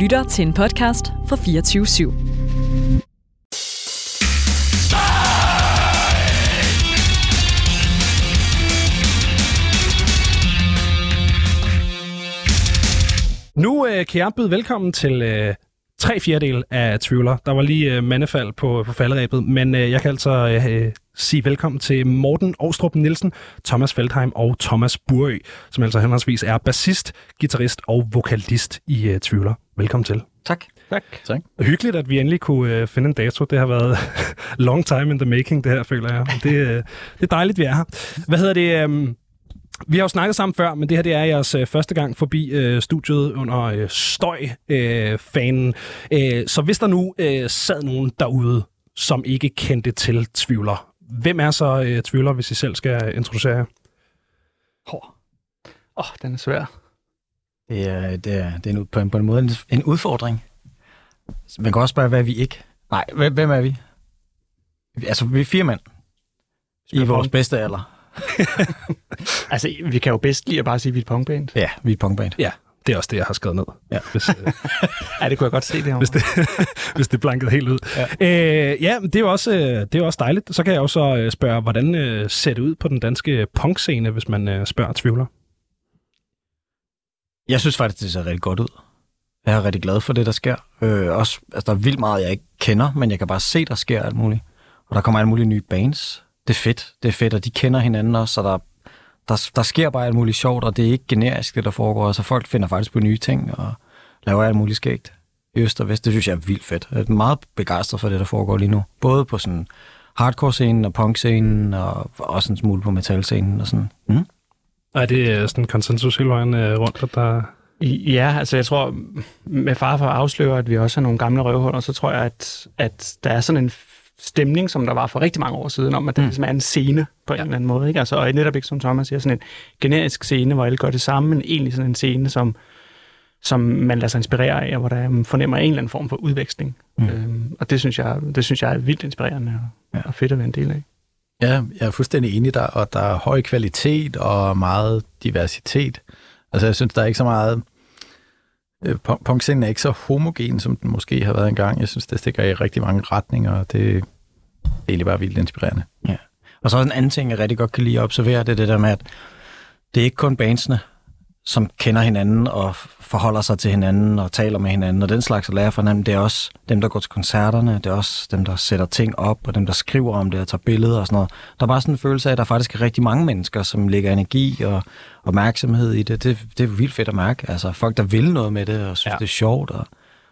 lytter til en podcast fra 24 /7. Nu øh, kan jeg byde velkommen til øh, tre fjerdedel af Tvivler. Der var lige øh, mandefald på, på falderæbet, men øh, jeg kan altså øh, sige velkommen til Morten Åstrup Nielsen, Thomas Feldheim og Thomas Burø, som altså henholdsvis er bassist, guitarist og vokalist i øh, Tvivler. Velkommen til. Tak. Tak. tak. Hyggeligt, at vi endelig kunne øh, finde en dato. Det har været long time in the making, det her, føler jeg. Det, øh, det er dejligt, vi er her. Hvad hedder det? Øh, vi har jo snakket sammen før, men det her det er jeres øh, første gang forbi øh, studiet under øh, støj-fanen. Øh, så hvis der nu øh, sad nogen derude, som ikke kendte til Tvivler, hvem er så øh, Tvivler, hvis I selv skal introducere jer? Åh, oh. den er svær. Det er, det er, det er en, på, en, på en måde en, en udfordring. Man kan også spørge, hvad er vi ikke? Nej, hvem, hvem er vi? Altså, vi er fire mænd. I vores bedste alder. altså, vi kan jo bedst lige at bare sige, at vi er et punkband. Ja, vi er et punkband. Ja, det er også det, jeg har skrevet ned. Ja, hvis, øh, ja det kunne jeg godt se det hvis det, hvis det blankede helt ud. Ja, øh, ja det, er også, det er også dejligt. Så kan jeg også øh, spørge, hvordan øh, ser det ud på den danske punkscene, hvis man øh, spørger tvivler? Jeg synes faktisk, det ser rigtig godt ud. Jeg er rigtig glad for det, der sker. Øh, også, altså, der er vildt meget, jeg ikke kender, men jeg kan bare se, der sker alt muligt. Og der kommer alle mulige nye bands. Det er fedt. Det er fedt, og de kender hinanden også, så der, der, der sker bare alt muligt sjovt, og det er ikke generisk, det der foregår. Altså folk finder faktisk på nye ting og laver alt muligt skægt i øst og vest. Det synes jeg er vildt fedt. Jeg er meget begejstret for det, der foregår lige nu. Både på sådan hardcore-scenen og punk-scenen, og også en smule på metal-scenen og sådan. Mm? Er det sådan en konsensus hele vejen rundt, at der Ja, altså jeg tror, med far for at afsløre, at vi også er nogle gamle røvhuller, så tror jeg, at, at der er sådan en stemning, som der var for rigtig mange år siden, om at det mm. ligesom er en scene på en eller anden måde. Ikke? Altså, og netop ikke, som Thomas siger, sådan en generisk scene, hvor alle gør det samme, men egentlig sådan en scene, som, som man lader sig inspirere af, og hvor der fornemmer en eller anden form for udveksling. Mm. Øhm, og det synes, jeg, det synes jeg er vildt inspirerende og, ja. og fedt at være en del af. Ja, jeg er fuldstændig enig der, og der er høj kvalitet og meget diversitet. Altså, jeg synes, der er ikke så meget... Øh, punkscenen er ikke så homogen, som den måske har været engang. Jeg synes, det stikker i rigtig mange retninger, og det er egentlig bare vildt inspirerende. Ja. Og så en anden ting, jeg rigtig godt kan lide at observere, det er det der med, at det er ikke kun bandsene, som kender hinanden og forholder sig til hinanden og taler med hinanden og den slags og lærer fra hinanden. Det er også dem, der går til koncerterne, det er også dem, der sætter ting op og dem, der skriver om det og tager billeder og sådan noget. Der er bare sådan en følelse af, at der faktisk er rigtig mange mennesker, som lægger energi og opmærksomhed i det. Det, det er vildt fedt at mærke. Altså folk, der vil noget med det og synes, ja. det er sjovt og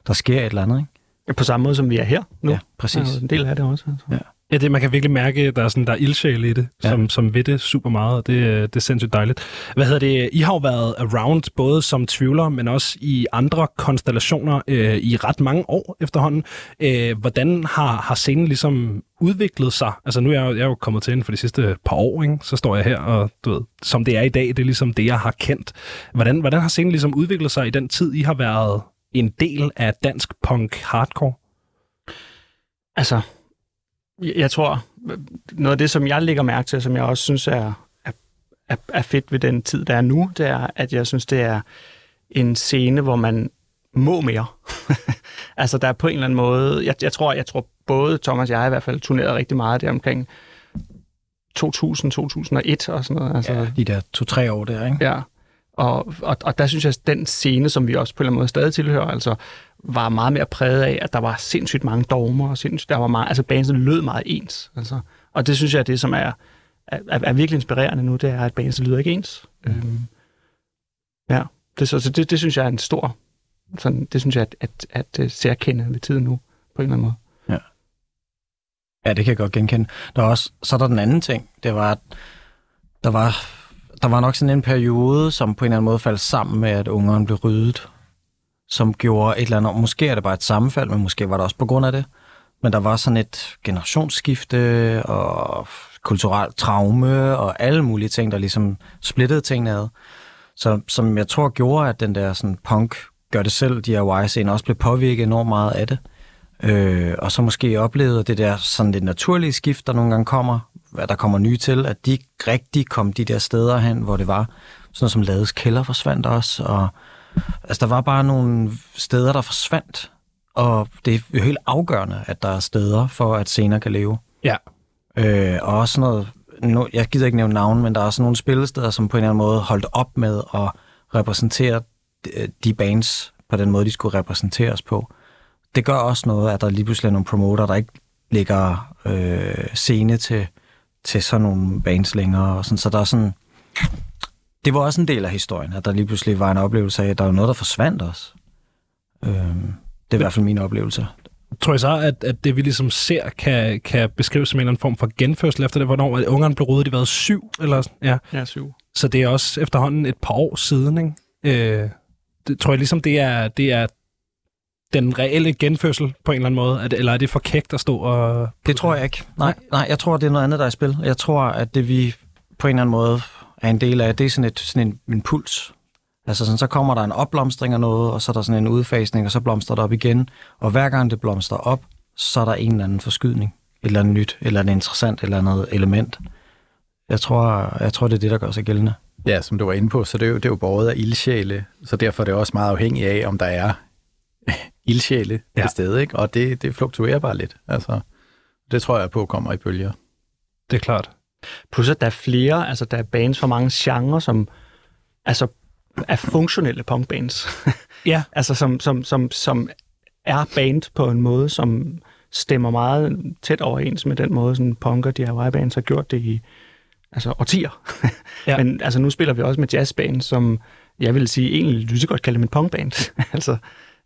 der sker et eller andet. Ikke? På samme måde, som vi er her nu. Ja, præcis. Ja, en del af det også. Altså. Ja. Ja, det, man kan virkelig mærke, at der er, sådan, der er ildsjæl i det, ja. som, som ved det super meget, og det, det er sindssygt dejligt. Hvad hedder det? I har jo været around, både som tvivler, men også i andre konstellationer øh, i ret mange år efterhånden. Øh, hvordan har, har scenen ligesom udviklet sig? Altså nu er jeg, jeg er jo kommet til inden for de sidste par år, ikke? så står jeg her, og du ved, som det er i dag, det er ligesom det, jeg har kendt. Hvordan, hvordan har scenen ligesom udviklet sig i den tid, I har været en del af dansk punk hardcore? Altså, jeg tror, noget af det, som jeg lægger mærke til, som jeg også synes er, er, er fedt ved den tid, der er nu, det er, at jeg synes, det er en scene, hvor man må mere. altså, der er på en eller anden måde... Jeg, jeg, tror, jeg tror både Thomas og jeg i hvert fald turneret rigtig meget der omkring 2000, 2001 og sådan noget. Altså, ja, de der to-tre år der, ikke? Ja. Og, og, og der synes jeg, at den scene, som vi også på en eller anden måde stadig tilhører, altså var meget mere præget af, at der var sindssygt mange dogmer, og sindssygt, der var meget, altså banen lød meget ens. Altså. Og det synes jeg er det, som er, er, er virkelig inspirerende nu, det er, at banen lyder ikke ens. Mm. Øhm, ja, det, så, så det, det synes jeg er en stor, sådan, det synes jeg, at, at, at, at særkende ved tiden nu, på en eller anden måde. Ja. Ja, det kan jeg godt genkende. Der er også, så er der den anden ting, det var, at der var, der var nok sådan en periode, som på en eller anden måde faldt sammen med, at ungerne blev ryddet som gjorde et eller andet. Måske er det bare et sammenfald, men måske var det også på grund af det. Men der var sådan et generationsskifte og kulturelt traume og alle mulige ting, der ligesom splittede tingene ad. Så, som jeg tror gjorde, at den der sådan punk gør det selv DIY-scene også blev påvirket enormt meget af det. Øh, og så måske oplevede det der sådan lidt naturlige skift, der nogle gange kommer, at der kommer nye til, at de rigtig kom de der steder hen, hvor det var. Sådan som Lades kælder forsvandt også, og Altså, der var bare nogle steder, der forsvandt. Og det er jo helt afgørende, at der er steder for, at scener kan leve. Ja. Øh, og også noget, nu, jeg gider ikke nævne navn, men der er også nogle spillesteder, som på en eller anden måde holdt op med at repræsentere de- de bands på den måde, de skulle repræsenteres på. Det gør også noget, at der lige pludselig er nogle promoter, der ikke lægger øh, scene til, til sådan nogle bands længere. Og sådan, så der er sådan... Det var også en del af historien, at der lige pludselig var en oplevelse af, at der var noget, der forsvandt også. Øh, det er i hvert fald min oplevelse. Tror jeg så, at, at det vi ligesom ser, kan, kan beskrives som en eller anden form for genfødsel efter det, hvornår ungerne blev ryddet, de været syv, eller sådan, ja. Ja, syv. Så det er også efterhånden et par år siden, ikke? Øh, det tror jeg ligesom, det er, det er den reelle genfødsel på en eller anden måde, at, eller er det for kægt at stå og... Det tror jeg ikke. Nej, nej, jeg tror, det er noget andet, der er i spil. Jeg tror, at det vi på en eller anden måde er en del af, det er sådan, et, sådan en, en puls. Altså sådan, så kommer der en opblomstring af noget, og så er der sådan en udfasning, og så blomstrer det op igen. Og hver gang det blomstrer op, så er der en eller anden forskydning. Et eller andet nyt, eller andet interessant, eller andet element. Jeg tror, jeg tror, det er det, der gør sig gældende. Ja, som du var inde på, så det er jo, det er jo båret af ildsjæle, så derfor er det også meget afhængigt af, om der er ildsjæle. Ja. til stede, ikke? og det, det fluktuerer bare lidt. Altså, det tror jeg på kommer i bølger. Det er klart. Plus at der er flere, altså der er bands for mange genrer, som altså er funktionelle punkbands. Ja. altså som, som, som, som er band på en måde, som stemmer meget tæt overens med den måde, sådan punk og DIY-bands har gjort det i altså årtier. Ja. Men altså nu spiller vi også med jazzbands, som jeg vil sige egentlig lige så godt kalde dem en punkband. altså,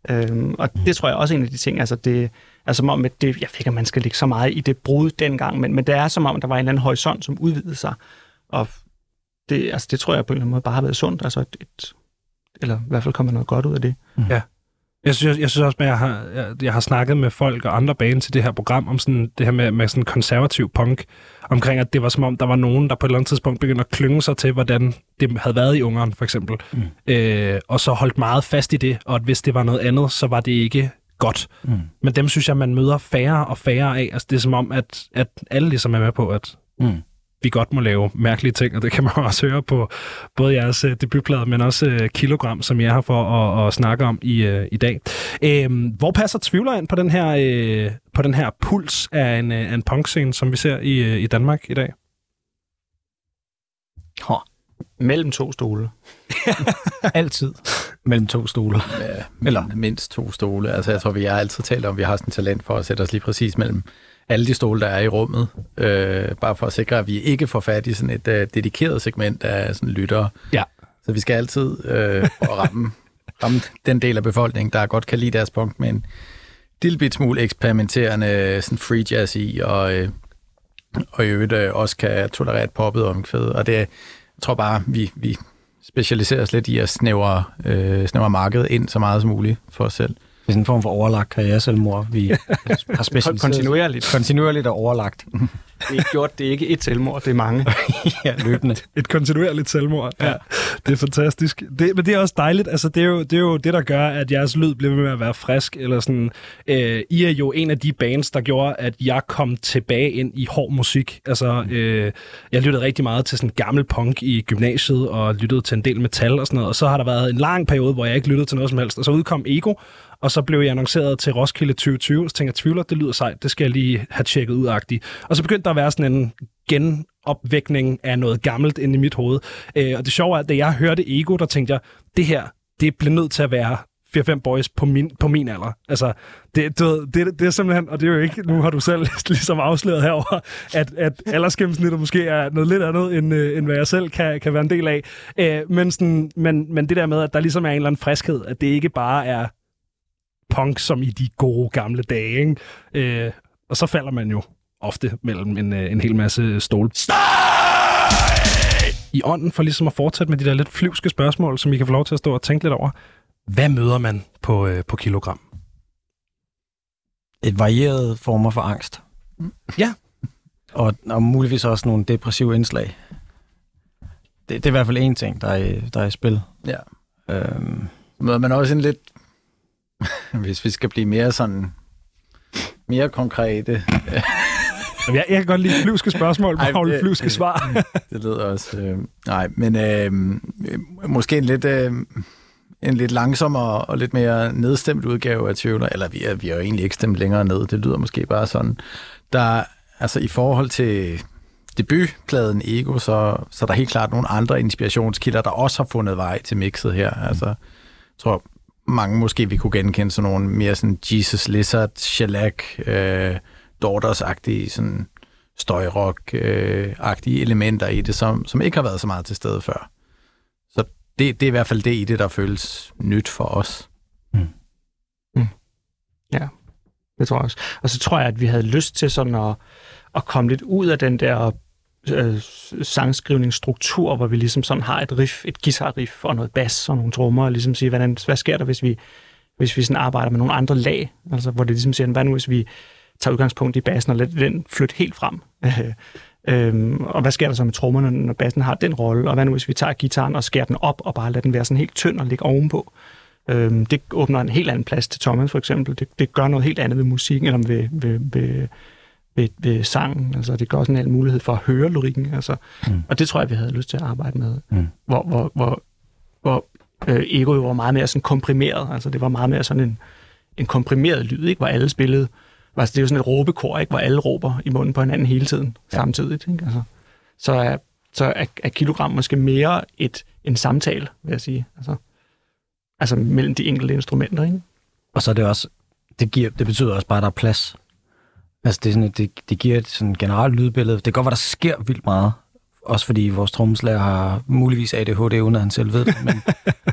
øhm, og det tror jeg også er en af de ting, altså det er som om, at det, jeg ved ikke, om man skal ligge så meget i det brud dengang, men, men det er som om, der var en eller anden horisont, som udvidede sig. Og det, altså, det tror jeg på en eller anden måde bare har været sundt. Altså et, et, eller i hvert fald kommer noget godt ud af det. Ja. Jeg synes, jeg synes også, at jeg har, jeg, jeg har snakket med folk og andre bands til det her program om sådan, det her med, med sådan konservativ punk, omkring at det var som om, der var nogen, der på et eller andet tidspunkt begyndte at klynge sig til, hvordan det havde været i Ungarn, for eksempel. Mm. Øh, og så holdt meget fast i det, og at hvis det var noget andet, så var det ikke godt. Mm. Men dem synes jeg, man møder færre og færre af. Altså, det er som om, at, at alle ligesom er med på, at Mm. Vi godt må lave mærkelige ting, og det kan man også høre på både jeres øh, debutplade, men også øh, kilogram, som jeg her for at, at snakke om i, øh, i dag. Øhm, hvor passer Tvivler ind på den her, øh, på den her puls af en, øh, af en punkscene, som vi ser i, øh, i Danmark i dag? Hå, Mellem to stole. altid mellem to stole. Ja, Eller- mindst to stole. Altså, jeg tror, vi har altid talt om, at vi har sådan et talent for at sætte os lige præcis mellem alle de stole, der er i rummet. Øh, bare for at sikre, at vi ikke får fat i sådan et øh, dedikeret segment af sådan lyttere. Ja. Så vi skal altid øh, ramme, ramme den del af befolkningen, der godt kan lide deres punk med en lille bit smule eksperimenterende sådan free jazz i, og, øh, og i øvrigt øh, også kan tolerere et poppet omkvæd. Og det, jeg tror bare, vi, vi specialiserer os lidt i at snævre, øh, snævre markedet ind så meget som muligt for os selv. Det er sådan en form for overlagt karriere selvmord. Vi har specialiseret Kontinuerligt. kontinuerligt og overlagt. Det er gjort, det er ikke et selvmord, det er mange. ja, løbende. Et kontinuerligt selvmord. Ja. Det er fantastisk. Det, men det er også dejligt. Altså, det, er jo, det er jo det, der gør, at jeres lyd bliver med at være frisk. Eller sådan. Øh, I er jo en af de bands, der gjorde, at jeg kom tilbage ind i hård musik. Altså, øh, jeg lyttede rigtig meget til sådan gammel punk i gymnasiet, og lyttede til en del metal og sådan noget. Og så har der været en lang periode, hvor jeg ikke lyttede til noget som helst. Og så udkom Ego, og så blev jeg annonceret til Roskilde 2020, og så tænkte jeg, tvivler, det lyder sejt, det skal jeg lige have tjekket ud -agtigt. Og så begyndte der at være sådan en genopvækning af noget gammelt inde i mit hoved. Øh, og det sjove er, at da jeg hørte Ego, der tænkte jeg, det her, det bliver nødt til at være 4-5 boys på min, på min alder. Altså, det, du ved, det, det er simpelthen, og det er jo ikke, nu har du selv ligesom afsløret herover, at, at aldersgennemsnittet måske er noget lidt andet, end, øh, end hvad jeg selv kan, kan være en del af. Øh, men, sådan, men, men det der med, at der ligesom er en eller anden friskhed, at det ikke bare er punk som i de gode gamle dage. Ikke? Øh, og så falder man jo ofte mellem en, øh, en hel masse stole. I ånden for ligesom at fortsætte med de der lidt flyvske spørgsmål, som I kan få lov til at stå og tænke lidt over. Hvad møder man på, øh, på kilogram? Et varieret former for angst. Ja. Og, og muligvis også nogle depressive indslag. Det, det er i hvert fald en ting, der er, i- der er i spil. Ja. Øhm, møder man også en lidt, hvis vi skal blive mere sådan, mere konkrete, Jeg, jeg kan godt lide flyvske spørgsmål, Paul, flyvske svar. det lyder også, øh, nej, men øh, måske en lidt, øh, en lidt langsommere og lidt mere nedstemt udgave af Tvivler, eller vi er, vi er jo egentlig ikke stemt længere ned, det lyder måske bare sådan. Der, altså i forhold til debutpladen Ego, så, så er der helt klart nogle andre inspirationskilder, der også har fundet vej til mixet her. Altså, jeg tror, mange måske vi kunne genkende sådan nogle mere sådan Jesus Lizard, Shellac, øh, Daughters-agtige sådan støjrock-agtige elementer i det, som, som ikke har været så meget til stede før. Så det, det er i hvert fald det i det, der føles nyt for os. Mm. Mm. Ja, det tror jeg også. Og så tror jeg, at vi havde lyst til sådan at, at komme lidt ud af den der øh, sangskrivningsstruktur, hvor vi ligesom sådan har et riff, et guitarriff og noget bas og nogle trommer, og ligesom siger, hvordan, hvad sker der, hvis vi, hvis vi sådan arbejder med nogle andre lag? Altså, hvor det ligesom siger, hvad nu hvis vi tager udgangspunkt i bassen og lader den flytte helt frem? øhm, og hvad sker der så med trommerne, når bassen har den rolle? Og hvad nu hvis vi tager gitaren og skærer den op og bare lader den være sådan helt tynd og ligge ovenpå? Øhm, det åbner en helt anden plads til Thomas, for eksempel. Det, det gør noget helt andet ved musikken, eller ved, ved, ved, ved, ved sangen. Altså, det gør også en anden mulighed for at høre lyrikken. Altså. Mm. Og det tror jeg, vi havde lyst til at arbejde med. Mm. Hvor, hvor, hvor, hvor øh, ego jo var meget mere sådan komprimeret. Altså, det var meget mere sådan en, en komprimeret lyd, ikke? hvor alle spillede. Altså, det er jo sådan et råbekor, ikke? hvor alle råber i munden på hinanden hele tiden, ja. samtidig. Ikke? Altså, så er, så er, er kilogram måske mere et, en samtale, vil jeg sige. Altså, altså mellem de enkelte instrumenter, ikke? Og så er det også, det, giver, det betyder også bare, at der er plads. Altså det, er sådan, det, det giver et sådan generelt lydbillede. Det kan godt være, der sker vildt meget. Også fordi vores trommeslager har muligvis ADHD, uden at han selv ved det. Men,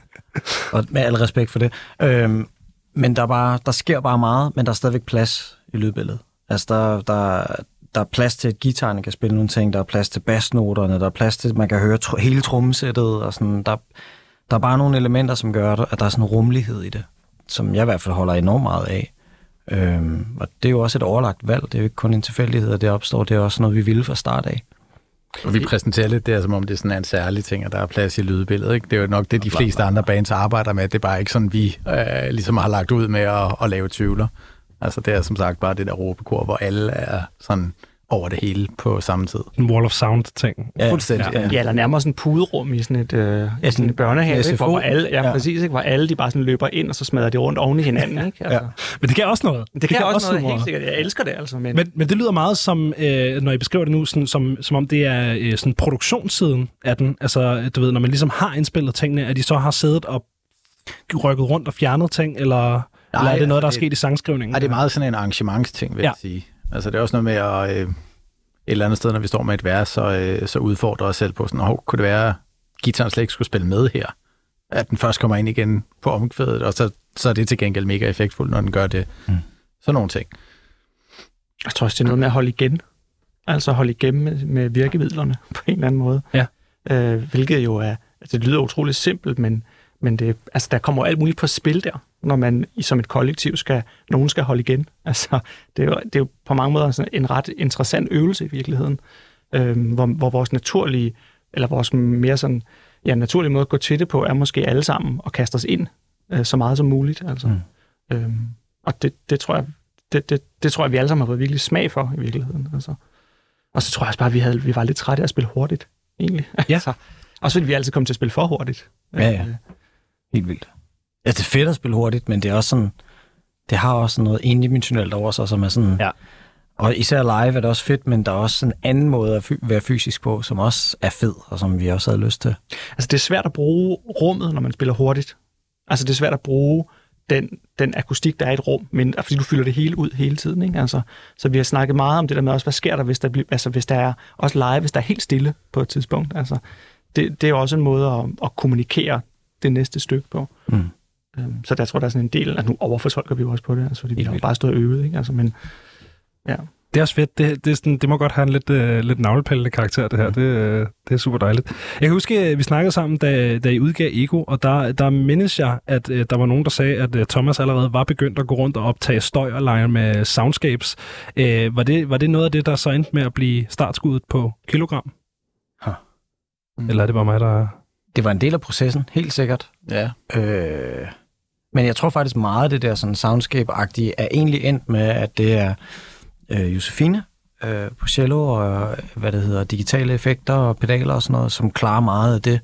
og med al respekt for det. Øhm, men der, er bare, der sker bare meget, men der er stadigvæk plads i lydbilledet. Altså der, der, der er plads til, at guitarerne kan spille nogle ting, der er plads til bassnoterne, der er plads til, at man kan høre tr- hele trommesættet, og sådan, der, der er bare nogle elementer, som gør, at der er sådan en rummelighed i det, som jeg i hvert fald holder enormt meget af. Øhm, og det er jo også et overlagt valg. Det er jo ikke kun en tilfældighed, at det opstår. Det er også noget, vi ville fra start af. Og vi præsenterer lidt det, som om det sådan er en særlig ting, at der er plads i lydbilledet. Ikke? Det er jo nok det, de fleste andre bands arbejder med. Det er bare ikke sådan, vi øh, ligesom har lagt ud med at, at lave tvivler. Altså det er som sagt bare det der råbekor, hvor alle er sådan over det hele på samme tid. En wall of sound-ting. Ja, Fuldstændig. Ja, ja, eller nærmere sådan en puderum i sådan et, øh, ja, sådan en børnehave, ikke? Hvor, alle, ja, ja. Præcis, ikke? hvor alle de bare sådan løber ind, og så smadrer de rundt oven i hinanden. Ikke? Altså. Ja. Men det kan også noget. Det, det kan, kan også noget, helt sikkert. Jeg elsker det altså. Men... Men, men det lyder meget som, øh, når I beskriver det nu, sådan, som, som om det er øh, sådan produktionssiden af den. Altså, du ved, når man ligesom har indspillet tingene, at de så har siddet og rykket rundt og fjernet ting, eller, Nej, eller er det noget, der er sket i sangskrivningen? Nej, det er meget sådan en arrangementsting, vil ja. jeg sige. Altså, det er også noget med at... Øh, et eller andet sted, når vi står med et vers, så, øh, så udfordrer os selv på sådan, oh, kunne det være, at gitaren slet ikke skulle spille med her? At den først kommer ind igen på omkvædet, og så, så er det til gengæld mega effektfuldt, når den gør det. Mm. Sådan nogle ting. Jeg tror også, det er noget med at holde igen. Altså holde igen med, med virkemidlerne på en eller anden måde. Ja. Øh, hvilket jo er, altså det lyder utroligt simpelt, men, men det, altså, der kommer alt muligt på spil der når man som et kollektiv skal, nogen skal holde igen. Altså, det, er jo, det er jo på mange måder sådan en ret interessant øvelse i virkeligheden, øh, hvor, hvor vores naturlige, eller vores mere sådan, ja, naturlige måde at gå til det på, er måske alle sammen at kaste os ind øh, så meget som muligt. Altså. Mm. Øh, og det, det, tror jeg, det, det, det tror jeg, vi alle sammen har fået virkelig smag for i virkeligheden. Altså. Og så tror jeg også bare, at vi, havde, vi var lidt trætte af at spille hurtigt, egentlig. Ja. altså, også fordi vi altid kom til at spille for hurtigt. Ja, ja. Helt vildt. Ja, det er fedt at spille hurtigt, men det er også sådan, det har også noget endimensionelt over sig, som er sådan... Ja. Og især live er det også fedt, men der er også en anden måde at være fysisk på, som også er fed, og som vi også havde lyst til. Altså, det er svært at bruge rummet, når man spiller hurtigt. Altså, det er svært at bruge den, den akustik, der er i et rum, men fordi du fylder det hele ud hele tiden. Ikke? Altså, så vi har snakket meget om det der med også, hvad sker der, hvis der, bliver, altså, hvis der er også live, hvis der er helt stille på et tidspunkt. Altså, det, det er også en måde at, at kommunikere det næste stykke på. Mm. Øhm, så der tror jeg, der er sådan en del, at nu overfortolker vi jo også på det, altså, fordi vi har bare stået og øvet, ikke? Altså, men, ja. Det er også fedt. Det, det, er sådan, det må godt have en lidt, uh, lidt navlepillende karakter, det her. Det, uh, det er super dejligt. Jeg kan huske, at vi snakkede sammen, da, da I udgav Ego, og der, der mindes jeg, at uh, der var nogen, der sagde, at uh, Thomas allerede var begyndt at gå rundt og optage støj og lege med soundscapes. Uh, var, det, var det noget af det, der så endte med at blive startskuddet på kilogram? Huh. Mm. Eller er det bare mig, der... Det var en del af processen, helt sikkert. Ja. Øh, men jeg tror faktisk meget af det der sådan soundscape-agtige er egentlig endt med, at det er øh, Josefine øh, på cello og hvad det hedder, digitale effekter og pedaler og sådan noget, som klarer meget af det.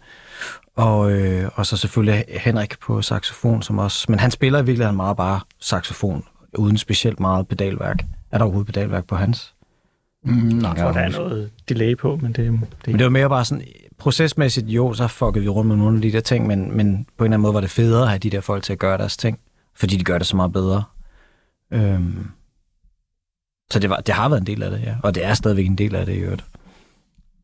Og, øh, og så selvfølgelig Henrik på saxofon, som også... Men han spiller i virkeligheden meget bare saxofon, uden specielt meget pedalværk. Er der overhovedet pedalværk på hans? Mm, nej, Jeg tror, der er noget delay på, men det, det, Men det var mere bare sådan, procesmæssigt, jo, så fuckede vi rundt med nogle af de der ting, men, men på en eller anden måde var det federe at have de der folk til at gøre deres ting, fordi de gør det så meget bedre. Øhm, så det, var, det har været en del af det, ja. Og det er stadigvæk en del af det i øvrigt.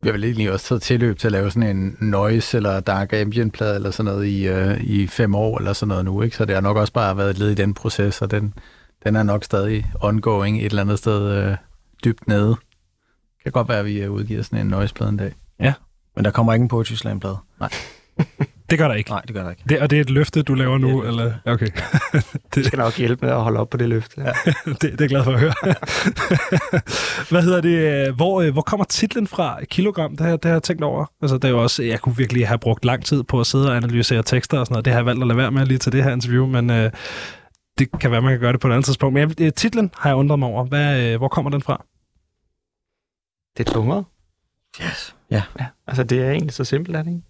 Vi har vel egentlig også taget tilløb til at lave sådan en noise eller dark ambient plade eller sådan noget i, øh, i fem år eller sådan noget nu, ikke? Så det har nok også bare været et led i den proces, og den, den er nok stadig ongoing et eller andet sted øh, dybt nede. Det kan godt være, at vi øh, udgiver sådan en noise plade en dag. Men der kommer ikke en Poetry Slam plade. Det gør der ikke. Nej, det gør der ikke. Det, og det er et løfte, du laver er nu? Eller? Okay. det skal nok hjælpe med at holde op på det løfte. Ja. det, det er jeg glad for at høre. Hvad hedder det? Hvor, øh, hvor kommer titlen fra? Kilogram, det har, det har jeg tænkt over. Altså, det er jo også, jeg kunne virkelig have brugt lang tid på at sidde og analysere tekster og sådan noget. Det har jeg valgt at lade være med lige til det her interview, men øh, det kan være, man kan gøre det på et andet tidspunkt. Men jeg, øh, titlen har jeg undret mig over. Hvad, øh, hvor kommer den fra? Det er tungere. Yes. Ja, altså det er egentlig så simpelt, er det ikke?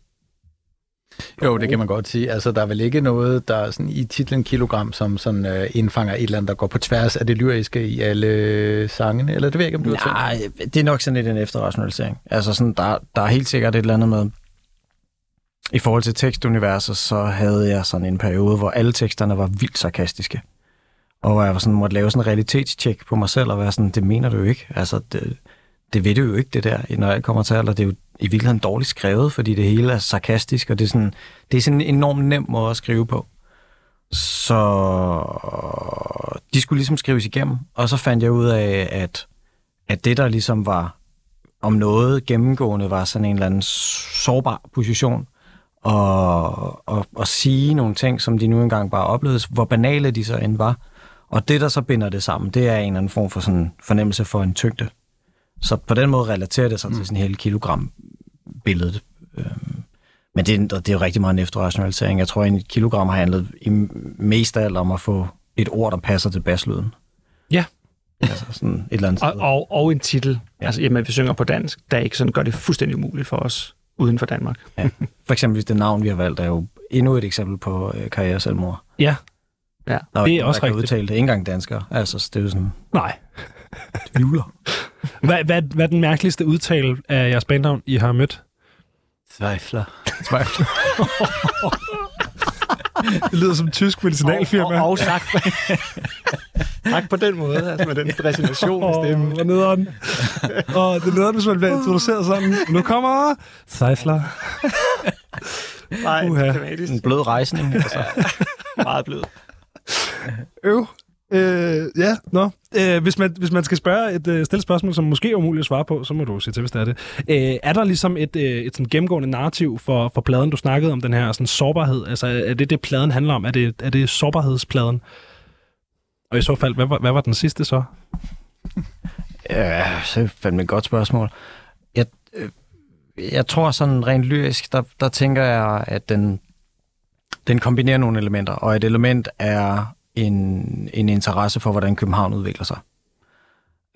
Jo, det kan man godt sige. Altså, der er vel ikke noget, der er sådan i titlen kilogram, som sådan øh, indfanger et eller andet, der går på tværs af det lyriske i alle sangene, eller det ved jeg ikke, om du? Nej, det er nok sådan lidt en efterrationalisering. Altså sådan, der, der er helt sikkert et eller andet med... I forhold til tekstuniverset, så havde jeg sådan en periode, hvor alle teksterne var vildt sarkastiske. Og hvor jeg var sådan, måtte lave sådan en realitetstjek på mig selv, og være sådan, det mener du jo ikke. Altså, det, det ved du jo ikke, det der, når jeg kommer til alder. Det er jo i virkeligheden dårligt skrevet, fordi det hele er sarkastisk, og det er sådan, det er sådan en enormt nem måde at skrive på. Så de skulle ligesom skrives igennem, og så fandt jeg ud af, at, at det, der ligesom var om noget gennemgående, var sådan en eller anden sårbar position, og, og, og sige nogle ting, som de nu engang bare oplevede, hvor banale de så end var. Og det, der så binder det sammen, det er en eller anden form for sådan fornemmelse for en tyngde. Så på den måde relaterer det sig mm. til sådan hele kilogram-billedet. Øhm, Men det, er- det er jo rigtig meget en efterrationalisering. Jeg tror, at en kilogram har handlet i mest af alt om at få et ord, der passer til baslyden. Ja. Altså sådan et eller andet. Og, og, og en titel, Ja. ja. altså jamen, vi synger på dansk, der ikke sådan gør det fuldstændig umuligt for os uden for Danmark. For eksempel det navn, vi har valgt, er jo endnu et eksempel på øh, karriere selvmord. Ja. Ja. Der er, Det er også rigtigt. udtale det. Ikke engang danskere. Altså, så det er jo sådan Nej. Tvivler. Hvad, hvad, hvad er den mærkeligste udtale af jeres bandnavn, I har mødt? Zweifler. Det lyder som tysk medicinalfirma. Og, og, og sagt, sagt på den måde, altså med den præsentation af Åh, stemmen. hvor nederen. Åh, det er nederen, hvis man bliver introduceret sådan. Nu kommer Seifler. Nej, Uha. En blød rejsning. Altså. Meget blød. Øv. Øh, ja, nå. Øh, hvis, man, hvis man skal spørge et øh, stille spørgsmål, som måske er umuligt at svare på, så må du sige til, hvis det er det. Øh, er der ligesom et, øh, et sådan gennemgående narrativ for, for pladen, du snakkede om, den her sådan sårbarhed? Altså, er det det, pladen handler om? Er det, er det sårbarhedspladen? Og i så fald, hvad hvad var den sidste så? Ja, så fandt man et godt spørgsmål. Jeg, øh, jeg tror sådan rent lyrisk, der, der tænker jeg, at den, den kombinerer nogle elementer, og et element er en, en interesse for, hvordan København udvikler sig.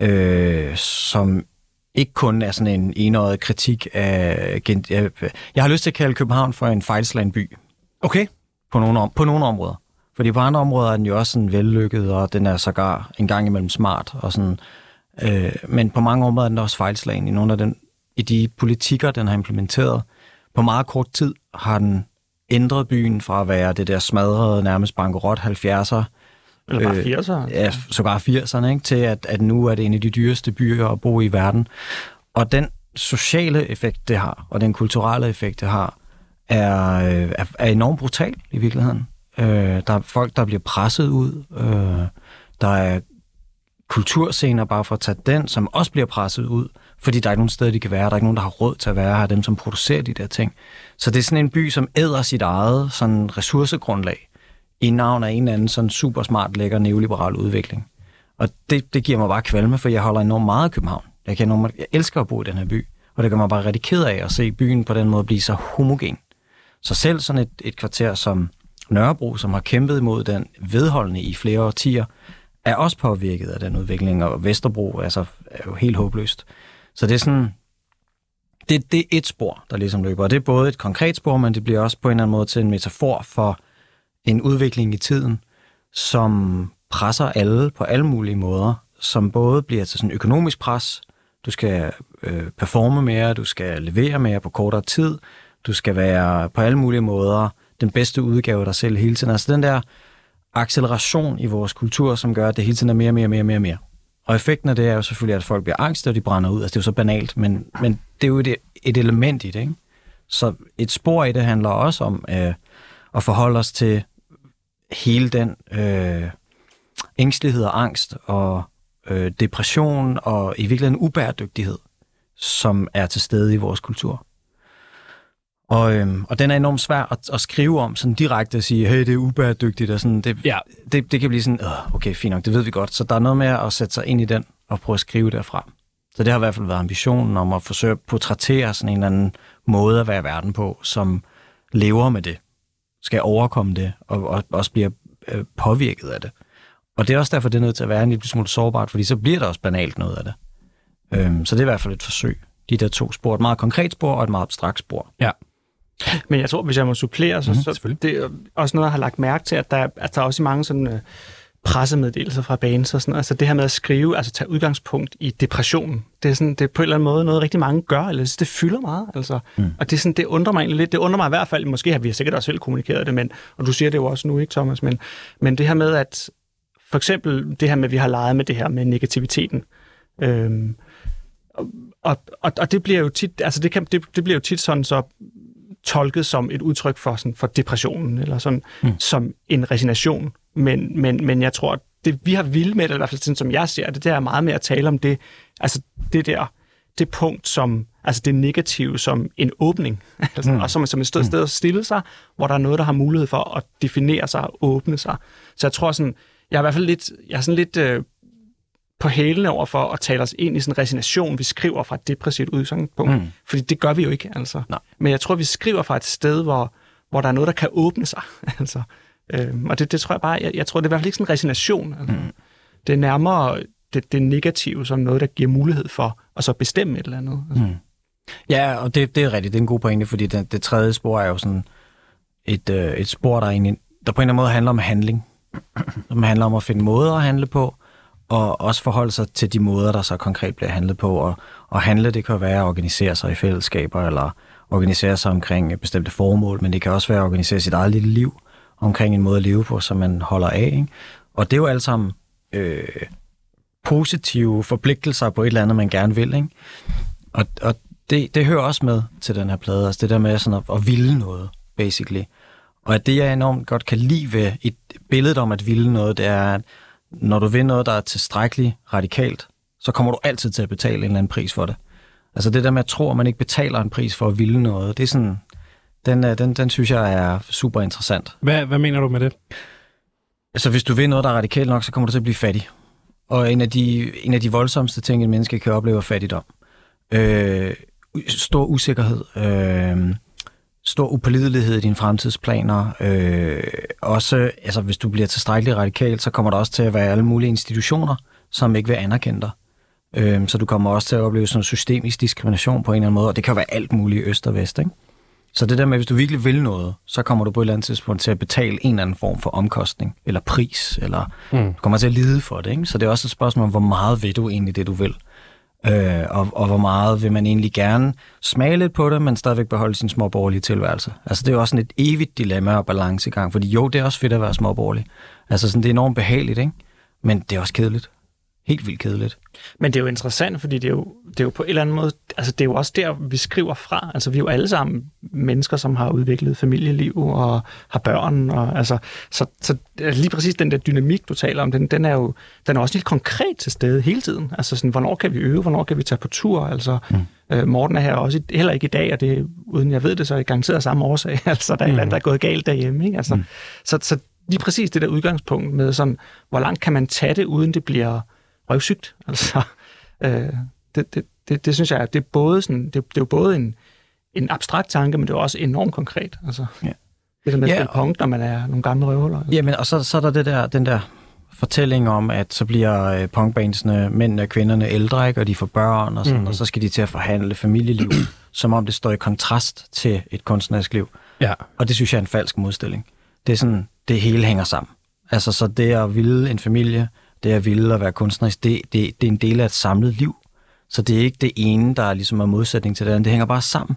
Øh, som ikke kun er sådan en enøjet kritik af... Jeg, jeg har lyst til at kalde København for en fejlslagen by Okay. på nogle, på nogle områder. Fordi på andre områder er den jo også sådan vellykket, og den er sågar en gang imellem smart. Og sådan, øh, men på mange områder er den også fejlslagen i nogle af den, i de politikker, den har implementeret. På meget kort tid har den ændret byen fra at være det der smadrede, nærmest bankerot 70'er, Eller bare Øh, 80'er. ja, sågar 80'erne, ikke? til at, at nu er det en af de dyreste byer at bo i verden. Og den sociale effekt, det har, og den kulturelle effekt, det har, er, øh, er, er enormt brutal i virkeligheden. Øh, der er folk, der bliver presset ud. Øh, der er kulturscener, bare for at tage den, som også bliver presset ud, fordi der er ikke nogen steder, de kan være. Der er ikke nogen, der har råd til at være her, dem som producerer de der ting. Så det er sådan en by, som æder sit eget sådan ressourcegrundlag i navn af en eller anden sådan super smart, lækker neoliberal udvikling. Og det, det giver mig bare kvalme, for jeg holder enormt meget af København. Jeg, kan enormt, jeg elsker at bo i den her by, og det gør mig bare rigtig ked af at se byen på den måde blive så homogen. Så selv sådan et, et kvarter som Nørrebro, som har kæmpet imod den vedholdende i flere årtier, er også påvirket af den udvikling, og Vesterbro altså, er jo helt håbløst. Så det er sådan, det, det er et spor, der ligesom løber. Og det er både et konkret spor, men det bliver også på en eller anden måde til en metafor for en udvikling i tiden, som presser alle på alle mulige måder, som både bliver til sådan økonomisk pres, du skal øh, performe mere, du skal levere mere på kortere tid, du skal være på alle mulige måder den bedste udgave af dig selv hele tiden. Altså den der acceleration i vores kultur, som gør, at det hele tiden er mere, mere, mere, mere, mere. Og effekten af det er jo selvfølgelig, at folk bliver angst, og de brænder ud. Altså det er jo så banalt, men, men det er jo et, et element i det. Ikke? Så et spor i det handler også om øh, at forholde os til hele den øh, ængstelighed og angst og øh, depression og i virkeligheden ubæredygtighed, som er til stede i vores kultur. Og, øhm, og den er enormt svær at, at skrive om, sådan direkte at sige, hey, det er ubæredygtigt, og sådan, det, Ja. det, det kan blive sådan, øh, okay, fint nok, det ved vi godt. Så der er noget med at sætte sig ind i den og prøve at skrive derfra. Så det har i hvert fald været ambitionen om at forsøge at portrættere sådan en eller anden måde at være i verden på, som lever med det, skal overkomme det, og, og også bliver øh, påvirket af det. Og det er også derfor, det er nødt til at være en lille smule sårbart, fordi så bliver der også banalt noget af det. Øhm, så det er i hvert fald et forsøg. De der to spor, et meget konkret spor og et meget abstrakt spor. Ja. Men jeg tror, hvis jeg må supplere, så, mm, så det er også noget, jeg har lagt mærke til, at der, at der er også mange sådan, øh, pressemeddelelser fra bands og sådan noget. Altså det her med at skrive, altså tage udgangspunkt i depression, det er, sådan, det er på en eller anden måde noget, rigtig mange gør, eller det fylder meget. Altså. Mm. Og det, er sådan, det undrer mig egentlig lidt. Det undrer mig i hvert fald, måske har vi sikkert også selv kommunikeret det, men, og du siger det jo også nu, ikke Thomas, men, men det her med, at for eksempel det her med, at vi har leget med det her med negativiteten. Øhm, og, og, og, og det bliver jo tit, altså det, kan, det, det bliver jo tit sådan så tolket som et udtryk for, sådan, for depressionen, eller sådan, mm. som en resignation. Men, men, men jeg tror, at det vi har ville med det, i hvert fald sådan, som jeg ser det, det er meget med at tale om det, altså det der, det punkt som, altså det negative som en åbning, altså, mm. og som, som et sted, sted at stille sig, hvor der er noget, der har mulighed for at definere sig og åbne sig. Så jeg tror sådan, jeg er i hvert fald lidt, jeg er sådan lidt øh, på hælene over for at tale os ind i sådan en resignation, vi skriver fra et depressivt udgangspunkt. Mm. Fordi det gør vi jo ikke, altså. Nej. Men jeg tror, vi skriver fra et sted, hvor, hvor der er noget, der kan åbne sig. altså. øhm, og det, det tror jeg bare, jeg, jeg tror, det er i hvert fald ikke sådan en resignation. Altså. Mm. Det er nærmere det, det negative som noget, der giver mulighed for at så bestemme et eller andet. Altså. Mm. Ja, og det, det er rigtigt. Det er en god pointe, fordi det, det tredje spor er jo sådan et, øh, et spor, der, egentlig, der på en eller anden måde handler om handling. Som handler om at finde måder at handle på, og også forholde sig til de måder, der så konkret bliver handlet på. Og, og handle, det kan være at organisere sig i fællesskaber, eller organisere sig omkring bestemte formål, men det kan også være at organisere sit eget lille liv omkring en måde at leve på, som man holder af. Ikke? Og det er jo alt sammen øh, positive forpligtelser på et eller andet, man gerne vil. Ikke? Og, og det, det hører også med til den her plade, altså det der med sådan at, at ville noget, basically. Og at det, jeg enormt godt kan lide ved et billede om at ville noget, det er, at når du vil noget, der er tilstrækkeligt radikalt, så kommer du altid til at betale en eller anden pris for det. Altså det der med at tro, at man ikke betaler en pris for at ville noget, det er sådan, den, øh, den, den synes jeg er super interessant. Hvad, hvad mener du med det? Altså hvis du vil noget, der er radikalt nok, så kommer du til at blive fattig. Og en af de, en af de voldsomste ting, et menneske kan opleve, er fattigdom. Øh, stor usikkerhed, øh, stor upålidelighed i dine fremtidsplaner. Øh, også, altså hvis du bliver tilstrækkeligt radikal, så kommer der også til at være alle mulige institutioner, som ikke vil anerkende dig. Øh, så du kommer også til at opleve sådan systemisk diskrimination på en eller anden måde, og det kan være alt muligt i øst og vest, ikke? Så det der med, at hvis du virkelig vil noget, så kommer du på et eller andet tidspunkt til at betale en eller anden form for omkostning, eller pris, eller mm. du kommer til at lide for det. Ikke? Så det er også et spørgsmål om, hvor meget vil du egentlig det, du vil? Øh, og, og hvor meget vil man egentlig gerne smage lidt på det, men stadigvæk beholde sin småborgerlige tilværelse. Altså det er jo også sådan et evigt dilemma og balancegang, fordi jo, det er også fedt at være småborgerlig. Altså sådan, det er enormt behageligt, ikke? men det er også kedeligt. Helt vildt kedeligt. Men det er jo interessant, fordi det er jo, det er jo på en eller anden måde, altså det er jo også der, vi skriver fra. Altså vi er jo alle sammen mennesker, som har udviklet familieliv og har børn. Og, altså, så, så lige præcis den der dynamik, du taler om, den, den, er jo den er også helt konkret til stede hele tiden. Altså sådan, hvornår kan vi øve, hvornår kan vi tage på tur? Altså, mm. øh, Morten er her også i, heller ikke i dag, og det, uden jeg ved det, så er det garanteret samme årsag. altså der er mm. et eller andet, der er gået galt derhjemme. Ikke? Altså, mm. så, så lige præcis det der udgangspunkt med, sådan, hvor langt kan man tage det, uden det bliver røvsygt. Altså, øh, det, det, det, det synes jeg, det er både sådan, det, det er jo både en, en abstrakt tanke, men det er også enormt konkret. Altså, Ja. Det er med at Ja, punk, når man er nogle gamle røvhuller. Altså. Jamen, og så, så er der, det der, den der fortælling om, at så bliver øh, punkbandsene, mændene og kvinderne ældre, ikke? og de får børn, og, sådan, mm. og så skal de til at forhandle familieliv. som om det står i kontrast til et kunstnerisk liv. Ja. Og det synes jeg er en falsk modstilling. Det er sådan, det hele hænger sammen. Altså, så det at ville en familie, det at ville at være kunstnerisk, det, det, det er en del af et samlet liv. Så det er ikke det ene, der ligesom er modsætning til det andet. Det hænger bare sammen.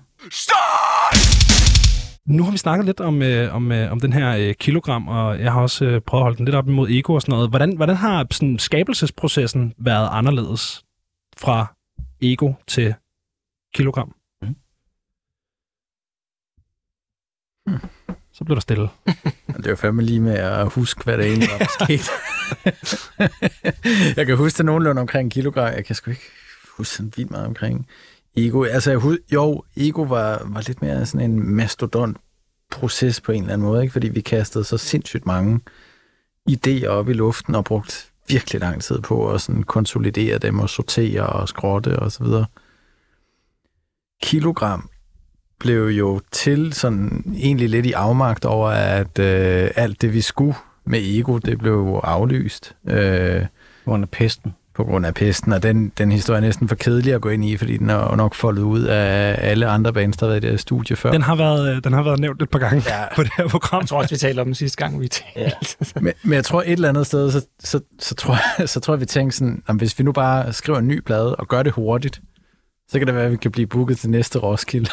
Nu har vi snakket lidt om, øh, om, øh, om den her øh, kilogram, og jeg har også øh, prøvet at holde den lidt op imod ego og sådan noget. Hvordan, hvordan har sådan, skabelsesprocessen været anderledes fra ego til kilogram? Mm. Hmm. Så blev der stille. Det er jo fandme lige med at huske, hvad det egentlig var, der skete. jeg kan huske det nogenlunde omkring kilogram. Jeg kan sgu ikke huske sådan vildt meget omkring ego. Altså, jeg, hus- jo, ego var, var lidt mere sådan en mastodont proces på en eller anden måde, ikke? fordi vi kastede så sindssygt mange idéer op i luften og brugt virkelig lang tid på at sådan konsolidere dem og sortere og skrotte og så videre. Kilogram blev jo til sådan egentlig lidt i afmagt over, at øh, alt det, vi skulle med ego, det blev aflyst øh, På grund af pesten. på grund af pesten, og den, den historie er næsten for kedelig at gå ind i, fordi den er nok foldet ud af alle andre bands, der har været i det her studie før. Den har været, øh, den har været nævnt et par gange Ja. på det her program. Jeg tror også, vi talte om den sidste gang, vi talte. Ja. Men, men jeg tror et eller andet sted, så, så, så, tror, jeg, så tror jeg, vi tænker sådan, at hvis vi nu bare skriver en ny plade og gør det hurtigt, så kan det være, at vi kan blive booket til næste Roskilde.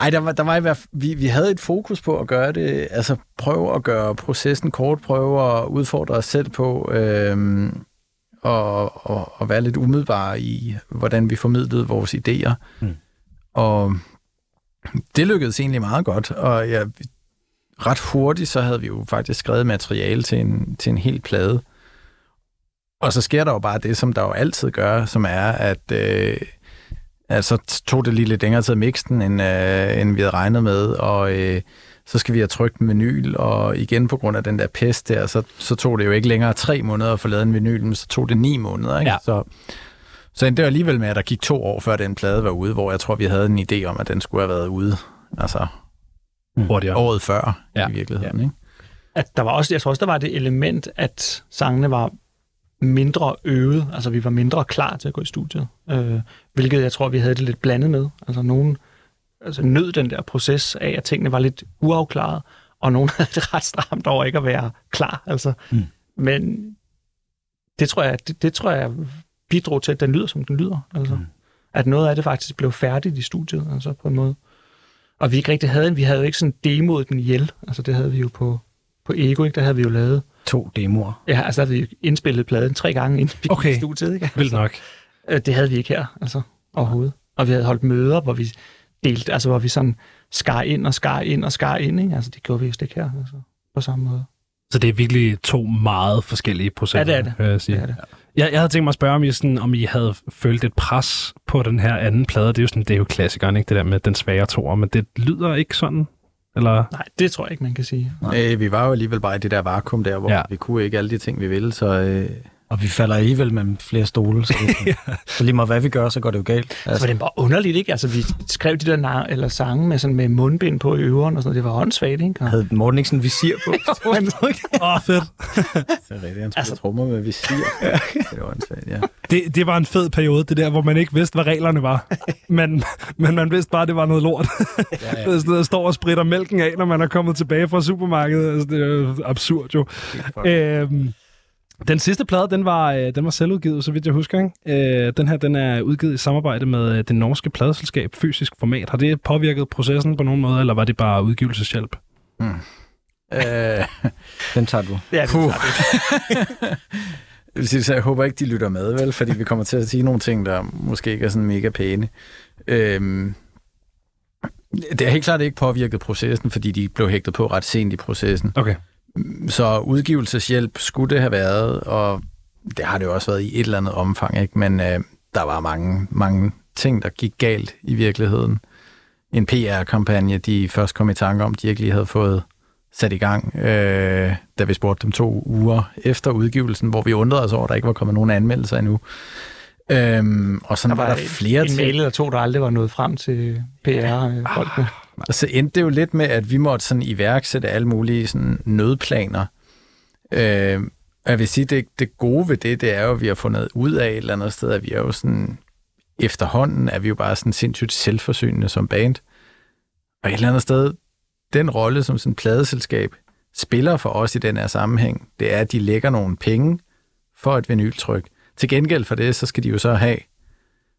Ej, der var, der var i hvert fald, vi, vi havde et fokus på at gøre det, altså prøve at gøre processen kort, prøve at udfordre os selv på, øhm, og, og, og være lidt umiddelbare i, hvordan vi formidlede vores idéer. Mm. Og det lykkedes egentlig meget godt, og jeg, ret hurtigt, så havde vi jo faktisk skrevet materiale til en, til en hel plade. Og så sker der jo bare det, som der jo altid gør, som er, at øh, altså, tog det lige lidt længere tid at mixe den, end, øh, end vi havde regnet med, og øh, så skal vi have trykt en vinyl, og igen på grund af den der pest der, så, så tog det jo ikke længere tre måneder at få lavet en vinyl, men så tog det ni måneder. Ikke? Ja. Så, så endte det alligevel med, at der gik to år, før den plade var ude, hvor jeg tror, vi havde en idé om, at den skulle have været ude. Altså Hurtigere. året før, Ja. ja. i virkeligheden. Ikke? At der var også, jeg tror også, der var det element, at sangene var mindre øvet, altså vi var mindre klar til at gå i studiet, øh, hvilket jeg tror, vi havde det lidt blandet med. Altså nogen altså, nød den der proces af, at tingene var lidt uafklaret, og nogen havde det ret stramt over ikke at være klar. Altså. Mm. Men det tror, jeg, det, det tror jeg bidrog til, at den lyder, som den lyder. Altså. Mm. At noget af det faktisk blev færdigt i studiet, altså på en måde. Og vi ikke rigtig havde, vi havde jo ikke sådan demoet den ihjel. Altså det havde vi jo på, på Ego, ikke? Der havde vi jo lavet To demoer. Ja, altså havde vi indspillet pladen tre gange, inden vi Okay. i studiet. Ikke? Vildt nok. Øh, Det havde vi ikke her, altså overhovedet. Og vi havde holdt møder, hvor vi delte, altså hvor vi sådan skar ind og skar ind og skar ind. Ikke? Altså det gjorde vi jo ikke her, altså på samme måde. Så det er virkelig to meget forskellige processer, Ja, det er det. jeg sige. Det er det. Jeg, jeg havde tænkt mig at spørge, om I, sådan, om I havde følt et pres på den her anden plade. Det er jo, sådan, det er jo klassikeren, ikke? Det der med den svage toer, men det lyder ikke sådan. Eller? Nej, det tror jeg ikke, man kan sige. Øh, vi var jo alligevel bare i det der vakuum der, hvor ja. vi kunne ikke alle de ting, vi ville, så øh, Og vi falder alligevel mellem flere stole. Så, det, så lige meget hvad vi gør, så går det jo galt. Altså, så var det bare underligt, ikke? Altså, vi skrev de der eller sange med, sådan med mundbind på i øveren og sådan noget. Det var åndssvagt, ikke? Og, havde Morten ikke sådan en visir på? Åh, oh, fedt. det er rigtigt, han Altså- altså, trommer med visir. det var åndssvagt, ja. Det, det var en fed periode, det der, hvor man ikke vidste, hvad reglerne var. men, men man vidste bare, at det var noget lort. Ja, ja. der står og spritter mælken af, når man er kommet tilbage fra supermarkedet. Altså, det er jo absurd jo. Øhm, den sidste plade, den var, øh, den var selvudgivet, så vidt jeg husker. Ikke? Øh, den her, den er udgivet i samarbejde med øh, det norske pladeselskab Fysisk Format. Har det påvirket processen på nogen måde, eller var det bare udgivelseshjælp? Øh, Den tager du. ja, er jeg, vil sige, så jeg håber ikke, de lytter med, vel? Fordi vi kommer til at sige nogle ting, der måske ikke er sådan mega pæne. Øhm, det har helt klart ikke påvirket processen, fordi de blev hægtet på ret sent i processen. Okay. Så udgivelseshjælp skulle det have været, og det har det jo også været i et eller andet omfang, ikke? men øh, der var mange, mange ting, der gik galt i virkeligheden. En PR-kampagne, de først kom i tanke om, de ikke lige havde fået sat i gang, øh, da vi spurgte dem to uger efter udgivelsen, hvor vi undrede os over, at der ikke var kommet nogen anmeldelser endnu. Øhm, og sådan Der var, var der flere en ting. mail eller to, der aldrig var nået frem til PR-folkene. Og så endte det jo lidt med, at vi måtte sådan iværksætte alle mulige sådan nødplaner. Øh, jeg vil sige, det, det gode ved det, det er jo, at vi har fundet ud af et eller andet sted, at vi er jo sådan efterhånden er vi jo bare sådan sindssygt selvforsynende som band. Og et eller andet sted, den rolle, som sådan pladeselskab spiller for os i den her sammenhæng, det er, at de lægger nogle penge for et vinyltryk. Til gengæld for det, så skal de jo så have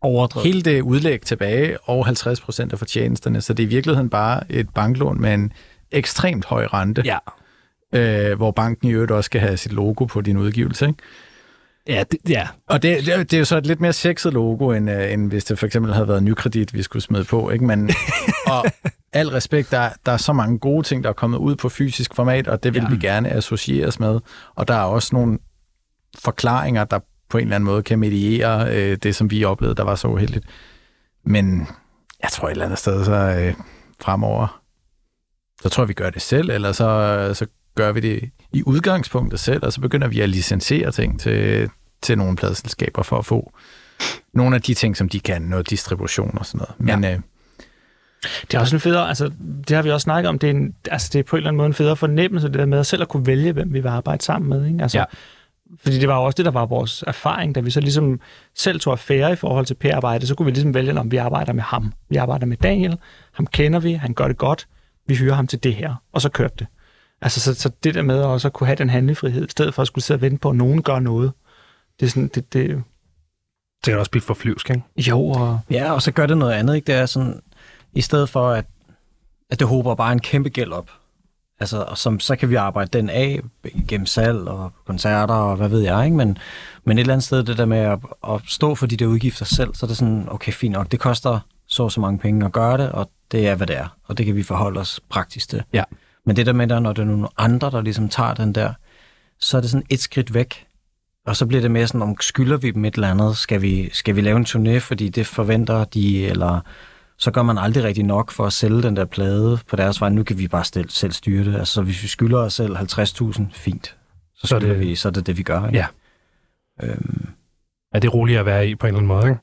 Overdrevet. hele det udlæg tilbage og 50 procent af fortjenesterne. Så det er i virkeligheden bare et banklån med en ekstremt høj rente, Ja. øh, hvor banken i øvrigt også skal have sit logo på din udgivelse. Ikke? Ja, det, ja. Og det, det, er jo- det er jo så et lidt mere sexet logo, end, øh, end hvis det for eksempel havde været nykredit, vi skulle smide på. Ikke? Men, og al respekt, der, der er så mange gode ting, der er kommet ud på fysisk format, og det vil ja. vi gerne associeres med. Og der er også nogle forklaringer, der på en eller anden måde kan mediere øh, det, som vi oplevede, der var så uheldigt. Men jeg tror et eller andet sted, så øh, fremover, så tror jeg, vi gør det selv, eller så, så gør vi det i udgangspunktet selv, og så begynder vi at licensere ting til, til nogle pladselskaber for at få nogle af de ting, som de kan, noget distribution og sådan noget. Men ja. øh, Det er også en federe, altså det har vi også snakket om, det er, en, altså, det er på en eller anden måde en federe fornemmelse, det der med at selv at kunne vælge, hvem vi vil arbejde sammen med. Ikke? Altså, Ja. Fordi det var jo også det, der var vores erfaring, da vi så ligesom selv tog affære i forhold til PR-arbejde, så kunne vi ligesom vælge, om vi arbejder med ham. Vi arbejder med Daniel, ham kender vi, han gør det godt, vi hyrer ham til det her, og så kørte det. Altså, så, så det der med at også kunne have den handlefrihed, i stedet for at skulle sidde og vente på, at nogen gør noget, det er sådan, det, det Det kan også blive for flyvsk, ikke? jo, og Ja, og så gør det noget andet, ikke? Det er sådan, i stedet for, at, at det håber bare en kæmpe gæld op. Altså, og som, så kan vi arbejde den af gennem salg og koncerter og hvad ved jeg, ikke? Men, men et eller andet sted, det der med at, at stå for de der udgifter selv, så er det sådan, okay, fint nok, det koster så så mange penge at gøre det, og det er, hvad det er. Og det kan vi forholde os praktisk til. Ja. Men det der med, at når det er nogle andre, der ligesom tager den der, så er det sådan et skridt væk. Og så bliver det mere sådan, om skylder vi dem et eller andet? Skal vi, skal vi lave en turné, fordi det forventer de, eller så gør man aldrig rigtig nok for at sælge den der plade på deres vej. Nu kan vi bare selv, selv styre det. Altså, så hvis vi skylder os selv 50.000, fint. Så, Så er det- vi, så er det det, vi gør. Ikke? Ja. Øhm, Ja, det er roligt at være i på en eller anden måde,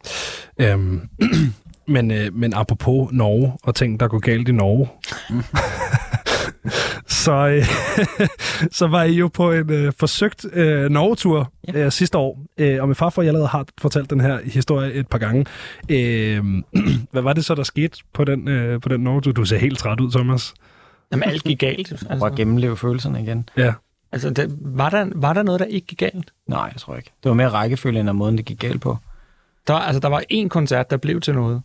ikke? Øhm, men, øh, men apropos Norge og ting, der går galt i Norge, så, øh, så var I jo på en øh, forsøgt øh, Norge-tur Ja. øh, sidste år. Øh, og min farfar, jeg allerede har fortalt den her historie et par gange. Øh, hvad var det så, der skete på den, øh, på den Norge-tur? Du ser helt træt ud, Thomas. jamen, alt gik galt. altså. Bare Altså, gennemleve følelserne igen. Ja. altså der, var, der, var der noget, der ikke gik galt? Nej, jeg tror ikke. Det var mere rækkefølgen af måden, det gik galt på. Der, altså, der var én koncert, der blev til noget.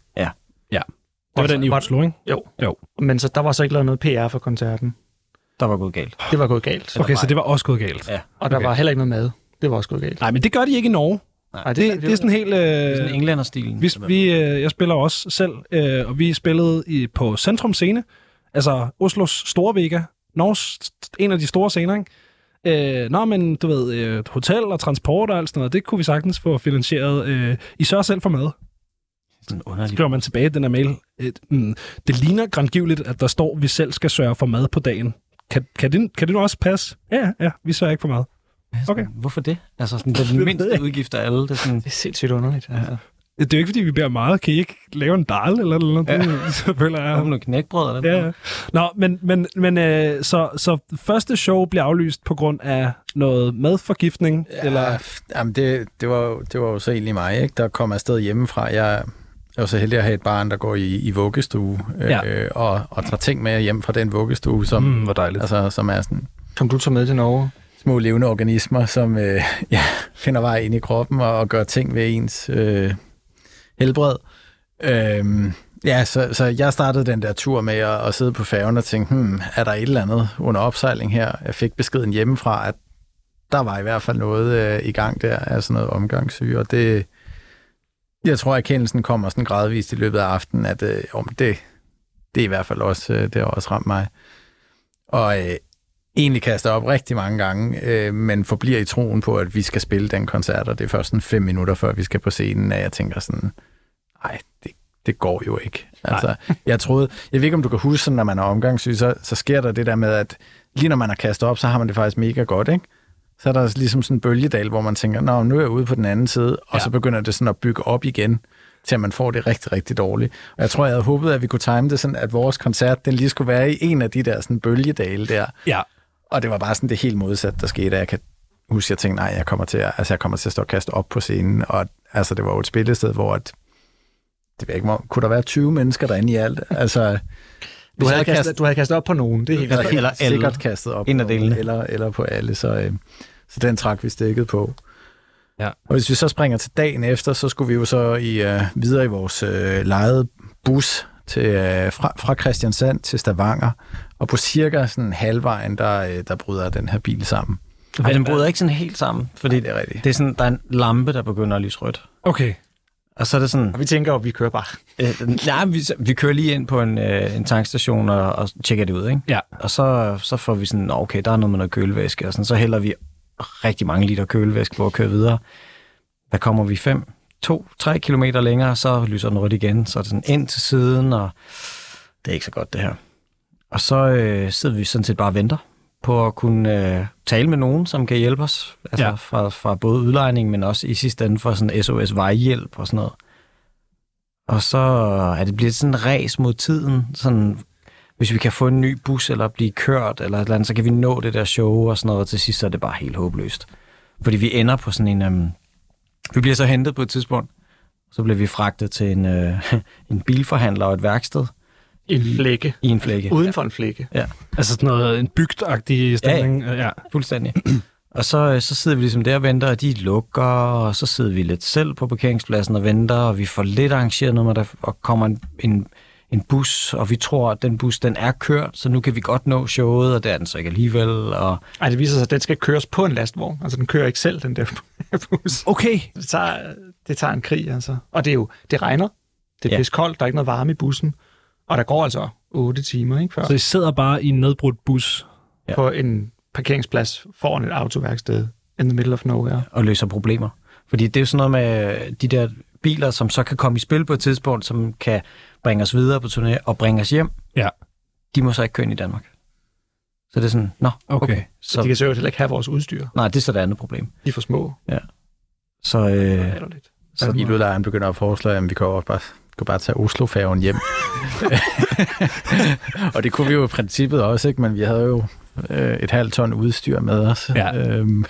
Det var den i Oslo, ikke? Jo. Jo. Men så der var så ikke lavet noget PR for koncerten. Der var gået galt. Det var gået galt. Okay, så det var også gået galt. Ja. Og der okay. var heller ikke noget mad. Det var også gået galt. Nej, men det gør de ikke i Norge. Nej, Det, det er sådan helt... Øh, Det er sådan englænderstilen. Vi, vi, øh, jeg spiller også selv, øh, og vi spillede i, på Centrum Scene, altså Oslos store Vega, Norges en af de store scener, ikke? Øh, nå, men du ved, øh, hotel og transport og alt sådan noget, det kunne vi sagtens få finansieret. Øh, I sørger selv for mad, sådan underligt. skriver man tilbage i den her mail. Et, mm, det ligner grandgiveligt, at der står, at vi selv skal sørge for mad på dagen. Kan, kan, det, kan det nu også passe? Ja, ja, vi sørger ikke for mad. Okay. Hvorfor det? Altså, sådan, det er den mindste udgift af alle. Det er sådan, Det er sindssygt underligt. Altså. Det er jo ikke, fordi vi beder meget. Kan I ikke lave en dal eller noget? Ja. Det, så føler jeg. ja. noget knækbrød eller Ja, noget. ja. Nå, men, men, men øh, så, så første show bliver aflyst på grund af noget madforgiftning? Ja. Eller? Jamen, det, det, var, jo- det var jo så egentlig mig, ikke? der kom afsted hjemmefra. Jeg er jo så heldig at have et barn, der går i, i vuggestue, Ja. øh, og, og tager ting med hjem fra den vuggestue, som, Mm, hvor dejligt. altså, som er sådan Som du tager med til Norge. små levende organismer, som øh, ja, finder vej ind i kroppen og, og gør ting ved ens øh, helbred. Øhm, ja, så, så jeg startede den der tur med at, at sidde på færgen og tænke, hmm, er der et eller andet under opsejling her? Jeg fik beskeden hjemmefra, at der var i hvert fald noget øh, i gang der, altså noget omgangssyge, og det, jeg tror, at erkendelsen kommer sådan gradvist i løbet af aftenen, at øh, om det, det er i hvert fald også, øh, det har også ramt mig. Og øh, egentlig kaster op rigtig mange gange, øh, men forbliver i troen på, at vi skal spille den koncert, og det er først sådan fem minutter, før vi skal på scenen, at jeg tænker sådan, nej, det, det går jo ikke. Altså, jeg troede, jeg ved ikke, om du kan huske, sådan, når man er omgangssyg, så, så sker der det der med, at lige når man har kastet op, så har man det faktisk mega godt, ikke? Så er der ligesom sådan en bølgedal, hvor man tænker, nå, nu er jeg ude på den anden side, og Ja. så begynder det sådan at bygge op igen, til at man får det rigtig, rigtig dårligt. Og jeg tror, jeg havde håbet, at vi kunne time det sådan, at vores koncert, den lige skulle være i en af de der sådan bølgedale der. Ja. Og det var bare sådan det helt modsatte, der skete. Jeg kan huske, jeg tænkte, nej, jeg kommer til at, altså, jeg kommer til at stå og kaste op på scenen. Og altså, det var jo et spillested, hvor at det ved ikke, kunne der være 20 mennesker derinde i alt? Altså, Du havde, kastet, kastet- du havde kastet op på nogen, det er helt Eller- sikkert. eller alle. sikkert kastet op En af på nogen, delene. Eller, eller på alle, så, øh, så den trak vi stikket på. Ja. Og hvis vi så springer til dagen efter, så skulle vi jo så i, øh, videre i vores øh, lejede bus til, øh, fra, fra Christiansand til Stavanger, og på cirka sådan halvvejen, der, øh, der bryder den her bil sammen. Men den bryder ikke sådan helt sammen, fordi det er rigtigt. det er sådan, der er en lampe, der begynder at lyse rødt. Okay. Og så er det sådan, Og vi tænker at vi kører bare. øh, nej, vi, vi kører lige ind på en, øh, en tankstation og, og tjekker det ud, ikke? Ja. Og så, så får vi sådan, "Nå, okay, der er noget med noget kølevæske, og sådan, så hælder vi rigtig mange liter kølevæske på at køre videre. Der kommer vi 5, 2, 3 kilometer længere, så lyser den rødt igen, så er det sådan ind til siden, og det er ikke så godt det her. Og så øh, sidder vi sådan set bare og venter på at kunne øh, tale med nogen, som kan hjælpe os. Altså Ja. fra, fra både udlejning, men også i sidste ende for sådan SOS vejhjælp og sådan noget. Og så er det blevet sådan en ræs mod tiden. Sådan, hvis vi kan få en ny bus eller blive kørt eller et eller andet, så kan vi nå det der show og sådan noget. Og til sidst så er det bare helt håbløst. Fordi vi ender på sådan en... Øhm, vi bliver så hentet på et tidspunkt. Så bliver vi fragtet til en, øh, en bilforhandler og et værksted En flække. i en flække. Uden for en flække. Altså sådan noget, en bygtagtig stemning. Ja, ja. Fuldstændig. Og så, øh, så sidder vi ligesom der og venter, og de lukker, og så sidder vi lidt selv på parkeringspladsen og venter, og vi får lidt arrangeret noget med, der og kommer en, en, en bus, og vi tror, at den bus, den er kørt, så nu kan vi godt nå showet, og det er den så ikke alligevel. Og Ej, det viser sig, at den skal køres på en lastvogn. Altså, den kører ikke selv, den der bus. Okay. Det tager, det tager en krig, altså. Og det er jo, det regner. Det er Ja. ja. koldt, der er ikke noget varme i bussen. Og der går altså 8 timer, ikke, før Så I sidder bare i en nedbrudt bus. Ja. på en parkeringsplads foran et autoværksted in the middle of nowhere. og løser problemer. Fordi det er jo sådan noget med de der biler, som så kan komme i spil på et tidspunkt, som kan bringe os videre på turné og bringe os hjem. Ja. De må så ikke køre ind i Danmark. Så det er sådan, nå, okay. Okay. Så Så, de kan seriøst heller ikke have vores udstyr. nej, det er så det andet problem. De er for små. Så, øh, lidt. Så så biludlejeren begynder at foreslå, at vi kan også bare, kan bare tage Oslofærgen hjem. og det kunne vi jo i princippet også, ikke? men vi havde jo øh, et halvt ton udstyr med os. Ja. Øhm,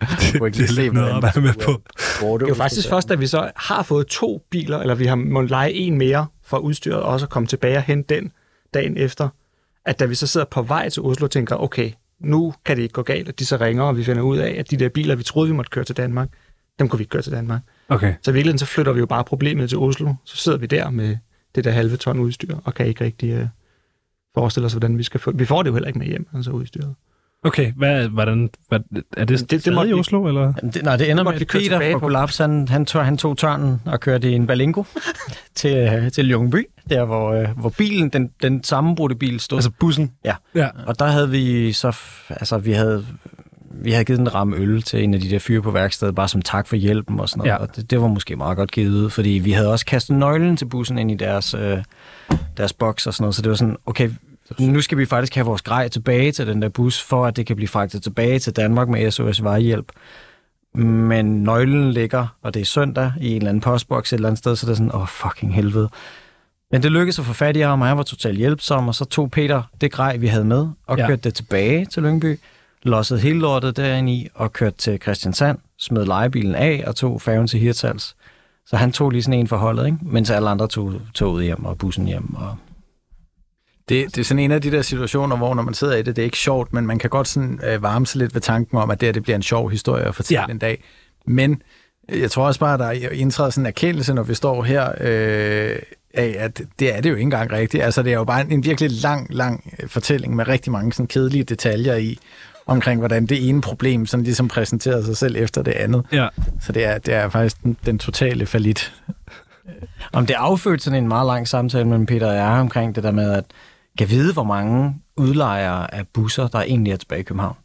det, det er lidt noget at være med på. Det er jo faktisk først, da vi så har fået to biler, eller vi har måttet lege en mere for udstyret, og også at komme tilbage og hente den dagen efter, at da vi så sidder på vej til Oslo og tænker, okay, nu kan det ikke gå galt, at de så ringer, og vi finder ud af, at de der biler, vi troede, vi måtte køre til Danmark, dem kunne vi ikke køre til Danmark. Okay. Så i virkeligheden, så flytter vi jo bare problemet til Oslo, så sidder vi der med det der halve ton udstyr, og kan ikke rigtig uh, forestille os, hvordan vi skal få Vi får det jo heller ikke med hjem, altså udstyret. Okay, hvad, hvordan, hvad, er det, Det- det, det det måtte i vi- Oslo, eller? Jamen, det, nej, det ender måtte med, at Peter fra på. Kollaps, han, han, tog, han tog tørnen og kørte i en Berlingo til, øh, til Ljungby, der hvor, øh, hvor bilen, den, den sammenbrudte bil stod. Altså bussen? Ja. Ja. Og der havde vi så, altså vi havde, vi havde givet en ramme øl til en af de der fyre på værkstedet, bare som tak for hjælpen og sådan noget. Ja. Og det, det var måske meget godt givet, fordi vi havde også kastet nøglen til bussen ind i deres, øh, deres boks og sådan noget. Så det var sådan, okay, nu skal vi faktisk have vores grej tilbage til den der bus, for at det kan blive fragtet tilbage til Danmark med SOS Vejhjælp. Men nøglen ligger, og det er søndag, i en eller anden postboks et eller andet sted, så det er sådan, åh, oh, fucking helvede. Men det lykkedes at få fat i ham, og han var totalt hjælpsom, og så tog Peter det grej, vi havde med, og Ja. kørte det tilbage til Lyngby, lossede hele lortet derinde i, og kørte til Christiansand, smed lejebilen af og tog færgen til Hirtshals. Så han tog lige sådan en for holdet, ikke? mens alle andre tog toget hjem og bussen hjem. Og... Det, det er sådan en af de der situationer, hvor når man sidder i det, det er ikke sjovt, men man kan godt sådan, øh, varme sig lidt ved tanken om, at det, her, det bliver en sjov historie at fortælle Ja. ja. en dag. Men øh, jeg tror også bare, at der indtræder sådan en erkendelse, når vi står her, øh, af, at det er det jo ikke engang rigtigt. Altså, det er jo bare en, en virkelig lang, lang øh, fortælling med rigtig mange sådan kedelige detaljer i, omkring hvordan det ene problem sådan ligesom præsenterer sig selv efter det andet. Ja. Så det er, det er faktisk den, den totale falit. Om det affødte sådan en meget lang samtale mellem Peter og jeg omkring det der med, at kan vide, hvor mange udlejere af busser, der egentlig er tilbage i København.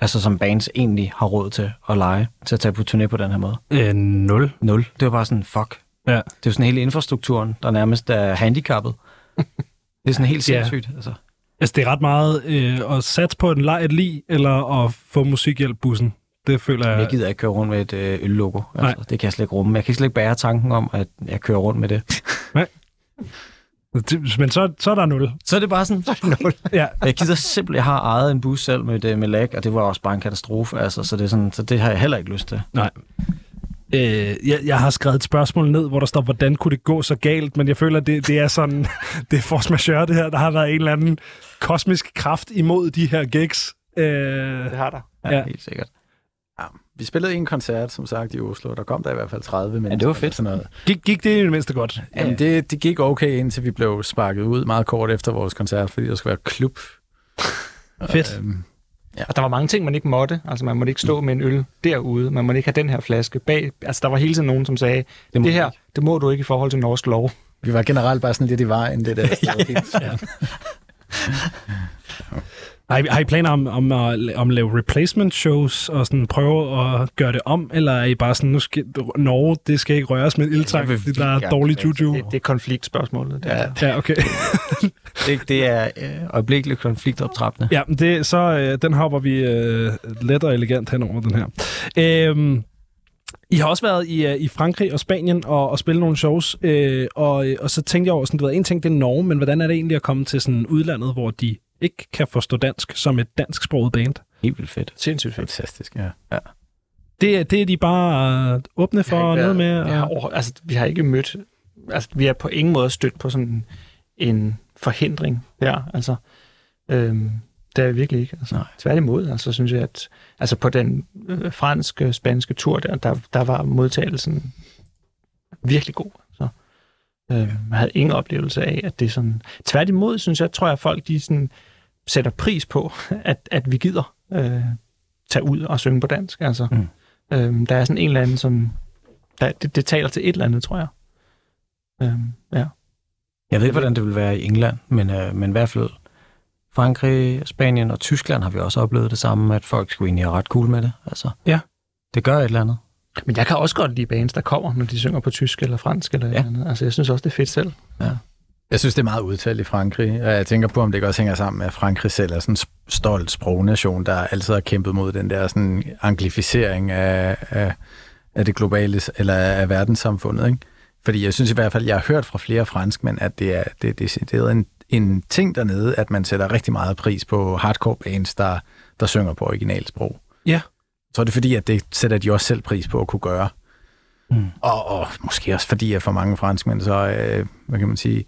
Altså som bands egentlig har råd til at lege, til at tage på turné på den her måde. Øh, nul. Nul. Det var bare sådan, fuck. Ja. Det er jo sådan hele infrastrukturen, der nærmest er handicappet. det er sådan helt Ja. sindssygt. Altså. Altså, det er ret meget øh, at satse på en leg lig, eller at få musikhjælp bussen. Det føler jeg... Jeg gider ikke køre rundt med et øh, øllogo. Nej. Altså, det kan jeg slet ikke rumme. Jeg kan slet ikke bære tanken om, at jeg kører rundt med det. Det- Men så, så er der nul. Så er det bare sådan, så er det nul. Ja. Jeg gider simpelthen, jeg har ejet en bus selv med, det- med lag, og det var også bare en katastrofe. Altså, så, det er sådan, så det har jeg heller ikke lyst til. Nej. Øh, jeg, jeg har skrevet et spørgsmål ned, hvor der står, hvordan kunne det gå så galt, men jeg føler, at det, det er sådan, det er force majeure det her. Der har været en eller anden kosmisk kraft imod de her gigs. Øh, Det har der. Ja, Ja. ja. helt sikkert. Ja, vi spillede en koncert, som sagt, i Oslo. Der kom der i hvert fald 30 mennesker. det var fedt. Sådan noget. gik, gik det i det mindste godt? Jamen, det, det gik okay, indtil vi blev sparket ud meget kort efter vores koncert, fordi der skulle være klub. Fedt. Øhm, Og der var mange ting, man ikke måtte. Altså, man måtte ikke stå med en øl derude. Man måtte ikke have den her flaske bag. Altså, der var hele tiden nogen, som sagde, det, må det du her, ikke. det må du ikke i forhold til norsk lov. vi var generelt bare sådan lidt i vejen, det der. ja. Har I, har I planer om, om, at, om at lave replacement shows og sådan prøve at gøre det om, eller er I bare sådan, nu skal, Norge, det skal ikke røres med vil det der er dårlig juju? Det, det er konfliktspørgsmålet. Det Ja. er. Ja, okay. Det, det er øh, øjeblikkeligt konfliktoptrappende. Ja, men det, så øh, den hopper vi øh, let og elegant hen over den her. Øhm, I har også været i, øh, i Frankrig og Spanien og, og spillet nogle shows, øh, og, og så tænkte jeg over, sådan, du ved, en ting det er Norge, men hvordan er det egentlig at komme til sådan udlandet, hvor de ikke kan forstå dansk som et dansksproget band? Helt vildt fedt. Sindssygt fedt. Fantastisk, ja. Det, det er de bare øh, åbne for noget med? Vi har, Og, over, altså, vi har ikke mødt... Altså, vi har på ingen måde stødt på sådan en forhindring der. Altså, øhm, det er vi virkelig ikke. Altså, Nej. tværtimod, altså, synes jeg, at altså, på den øh, franske, spanske tur der, der, der var modtagelsen virkelig god. Så, øh, jeg havde ingen oplevelse af, at det sådan... Tværtimod, synes jeg, tror jeg, at folk de sådan, sætter pris på, at, at vi gider øh, tage ud og synge på dansk. Altså, Mm. øh, der er sådan en eller anden, som... Der, det, det taler til et eller andet, tror jeg. Øh, ja. Jeg ved ikke, hvordan det vil være i England, men, øh, men i hvert fald Frankrig, Spanien og Tyskland har vi også oplevet det samme, at folk skulle egentlig have ret cool med det. Altså, Ja. Det gør et eller andet. Men jeg kan også godt lide bands, der kommer, når de synger på tysk eller fransk eller Ja. ja. andet. Altså, jeg synes også, det er fedt selv. Jeg synes, det er meget udtalt i Frankrig, og jeg tænker på, om det ikke også hænger sammen med, at Frankrig selv er sådan en stolt sprognation, der altid har kæmpet mod den der sådan anglificering af, af, af det globale, eller af verdenssamfundet. Ikke? Fordi jeg synes i hvert fald, jeg har hørt fra flere franskmænd, at det er, det, er en, en ting dernede, at man sætter rigtig meget pris på hardcore bands, der, der synger på originalsprog. Ja. Så er det fordi, at det sætter de også selv pris på at kunne gøre. Mm. Og, og måske også fordi, at for mange franskmænd, så øh, hvad kan man sige,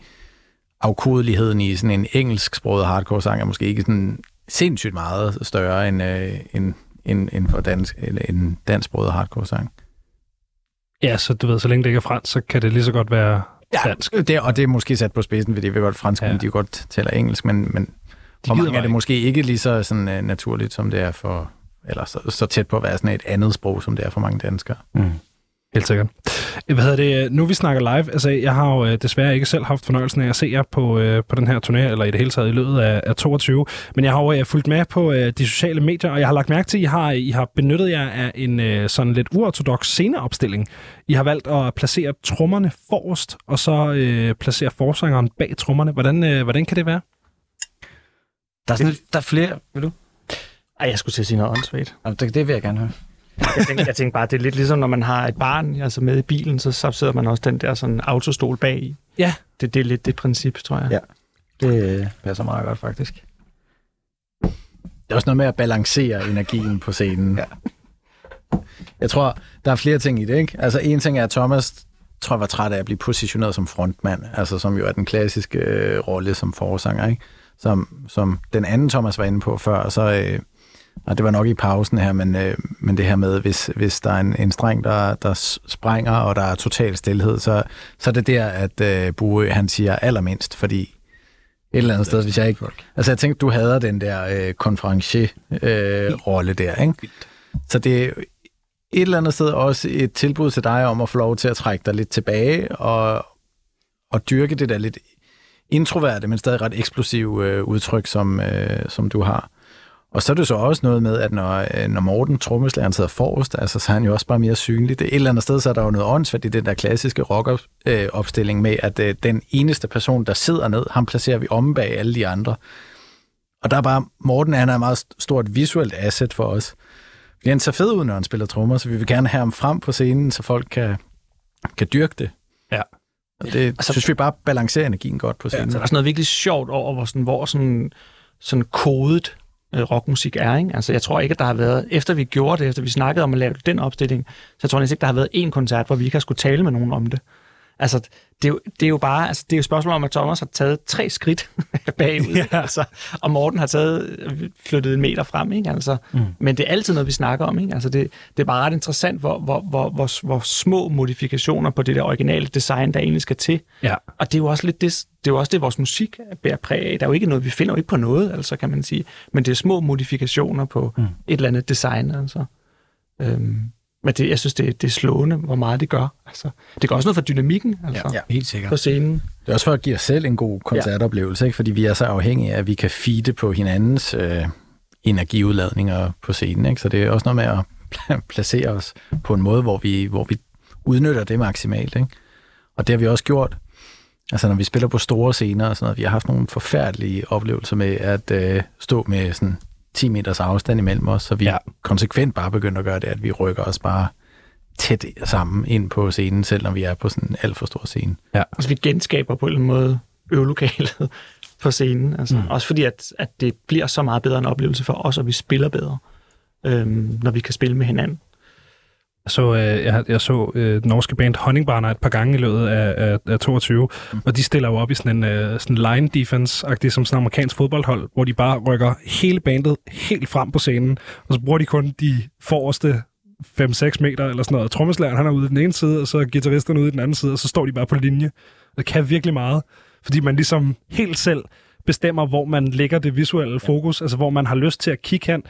afkodeligheden i sådan en engelsksproget hardcore-sang er måske ikke sådan sindssygt meget større end, øh, end, end, end for dansk, eller en dansksproget hardcore-sang. Ja, så du ved, så længe det ikke er fransk, så kan det lige så godt være dansk. Det, og det er måske sat på spidsen, fordi jeg ved godt, at franskmænd, Ja. ja. de godt taler engelsk, men, men for mange er det ikke. måske ikke lige så sådan, uh, naturligt, som det er for, eller så, så tæt på at være sådan et andet sprog, som det er for mange danskere. Mm. Helt sikkert. Hvad hedder det? Nu vi snakker live, altså jeg har jo øh, desværre ikke selv haft fornøjelsen af at se jer på, øh, på den her turné, eller i det hele taget i løbet af, af 22, men jeg har jo øh, fulgt med på øh, de sociale medier, og jeg har lagt mærke til, at I har, I har benyttet jer af en øh, sådan lidt uortodox sceneopstilling. I har valgt at placere trommerne forrest, og så øh, placere forsangeren bag trommerne. Hvordan, øh, hvordan kan det være? Der er, sådan, lidt- der er flere... Vil du? Ej, jeg skulle til at sige noget åndssvagt. Det, det vil jeg gerne høre. Jeg tænker, jeg tænker bare, det er lidt ligesom, når man har et barn altså med i bilen, så, så sidder man også den der sådan autostol bag i. Ja. Det, det er lidt det princip, tror jeg. Ja. Det øh, passer meget godt, faktisk. Det er også noget med at balancere energien på scenen. Ja. Jeg tror, der er flere ting i det, ikke? Altså, en ting er, at Thomas tror jeg var træt af at blive positioneret som frontmand, altså som jo er den klassiske øh, rolle som forsanger, ikke? Som, som den anden Thomas var inde på før, så, øh, og det var nok i pausen her, men, øh, men det her med, hvis, hvis der er en, en streng, der, der sprænger, og der er total stillhed, så, så er det der, at øh, Bue, han siger allermindst, fordi et eller andet sted, hvis jeg ikke... Altså, jeg tænkte, du havde den der øh, konferencier-rolle øh, der, ikke? Så det er et eller andet sted også et tilbud til dig om at få lov til at trække dig lidt tilbage og, og dyrke det der lidt introverte, men stadig ret eksplosive øh, udtryk, som, øh, som du har. Og så er det så også noget med, at når, øh, når Morten, trommeslageren, sidder forrest, altså, så er han jo også bare mere synlig. Det, et eller andet sted, så er der jo noget åndsvært i den der klassiske rock-opstilling med, at øh, den eneste person, der sidder ned, ham placerer vi om bag alle de andre. Og der er bare, Morten han er et meget stort visuelt asset for os. Fordi han ser fed ud, når han spiller trommer, så vi vil gerne have ham frem på scenen, så folk kan, kan dyrke det. Ja. Og det Altså- synes vi bare balancerer energien godt på scenen. Så der er også noget virkelig sjovt over, hvor sådan, hvor sådan, sådan kodet øh, rockmusik er. Ikke? Altså, jeg tror ikke, at der har været, efter vi gjorde det, efter vi snakkede om at lave den opstilling, så jeg tror jeg ikke, der har været én koncert, hvor vi ikke har skulle tale med nogen om det. Altså, det er, jo, det er jo bare, altså, det er jo et spørgsmål om, at Thomas har taget tre skridt bagud, ja. altså, og Morten har taget, flyttet en meter frem, ikke? Altså, mm. men det er altid noget, vi snakker om, ikke? Altså, det, det er bare ret interessant, hvor, hvor, hvor, hvor, hvor små modifikationer på det der originale design, der egentlig skal til. Ja. Og det er jo også lidt det, det er jo også det, vores musik bærer præg af. Der er jo ikke noget, vi finder jo ikke på noget, altså, kan man sige. Men det er små modifikationer på mm. et eller andet design, altså. Øhm, men det, jeg synes, det, det er slående, hvor meget det gør. Altså, det gør også noget for dynamikken altså, Ja, helt sikkert. på scenen. Det er også for at give os selv en god koncertoplevelse, ikke? fordi vi er så afhængige af, at vi kan feede på hinandens øh, energiudladninger på scenen. Ikke? Så det er også noget med at placere os på en måde, hvor vi, hvor vi udnytter det maksimalt. Ikke? Og det har vi også gjort. Altså når vi spiller på store scener og sådan noget, vi har haft nogle forfærdelige oplevelser med at øh, stå med sådan 10 meters afstand imellem os, så vi Ja. ja. konsekvent bare begynder at gøre det, at vi rykker os bare tæt sammen ind på scenen, selv når vi er på sådan en alt for stor scene. Altså, vi genskaber på en eller anden måde øvelokalet på scenen. Altså, mm. Også fordi, at, at det bliver så meget bedre en oplevelse for os, og vi spiller bedre, øhm, når vi kan spille med hinanden. Så, øh, jeg, jeg så øh, den norske band Honningbarner et par gange i løbet af, af, af 22, mm. og de stiller jo op i sådan en øh, sådan line defense-agtig som sådan en amerikansk fodboldhold, hvor de bare rykker hele bandet helt frem på scenen, og så bruger de kun de forreste 5-6 meter eller sådan noget. Trommeslæren, han er ude i den ene side, og så guitaristerne ude i den anden side, og så står de bare på linje. Det kan virkelig meget, fordi man ligesom helt selv bestemmer, hvor man lægger det visuelle fokus, altså hvor man har lyst til at kigge hen.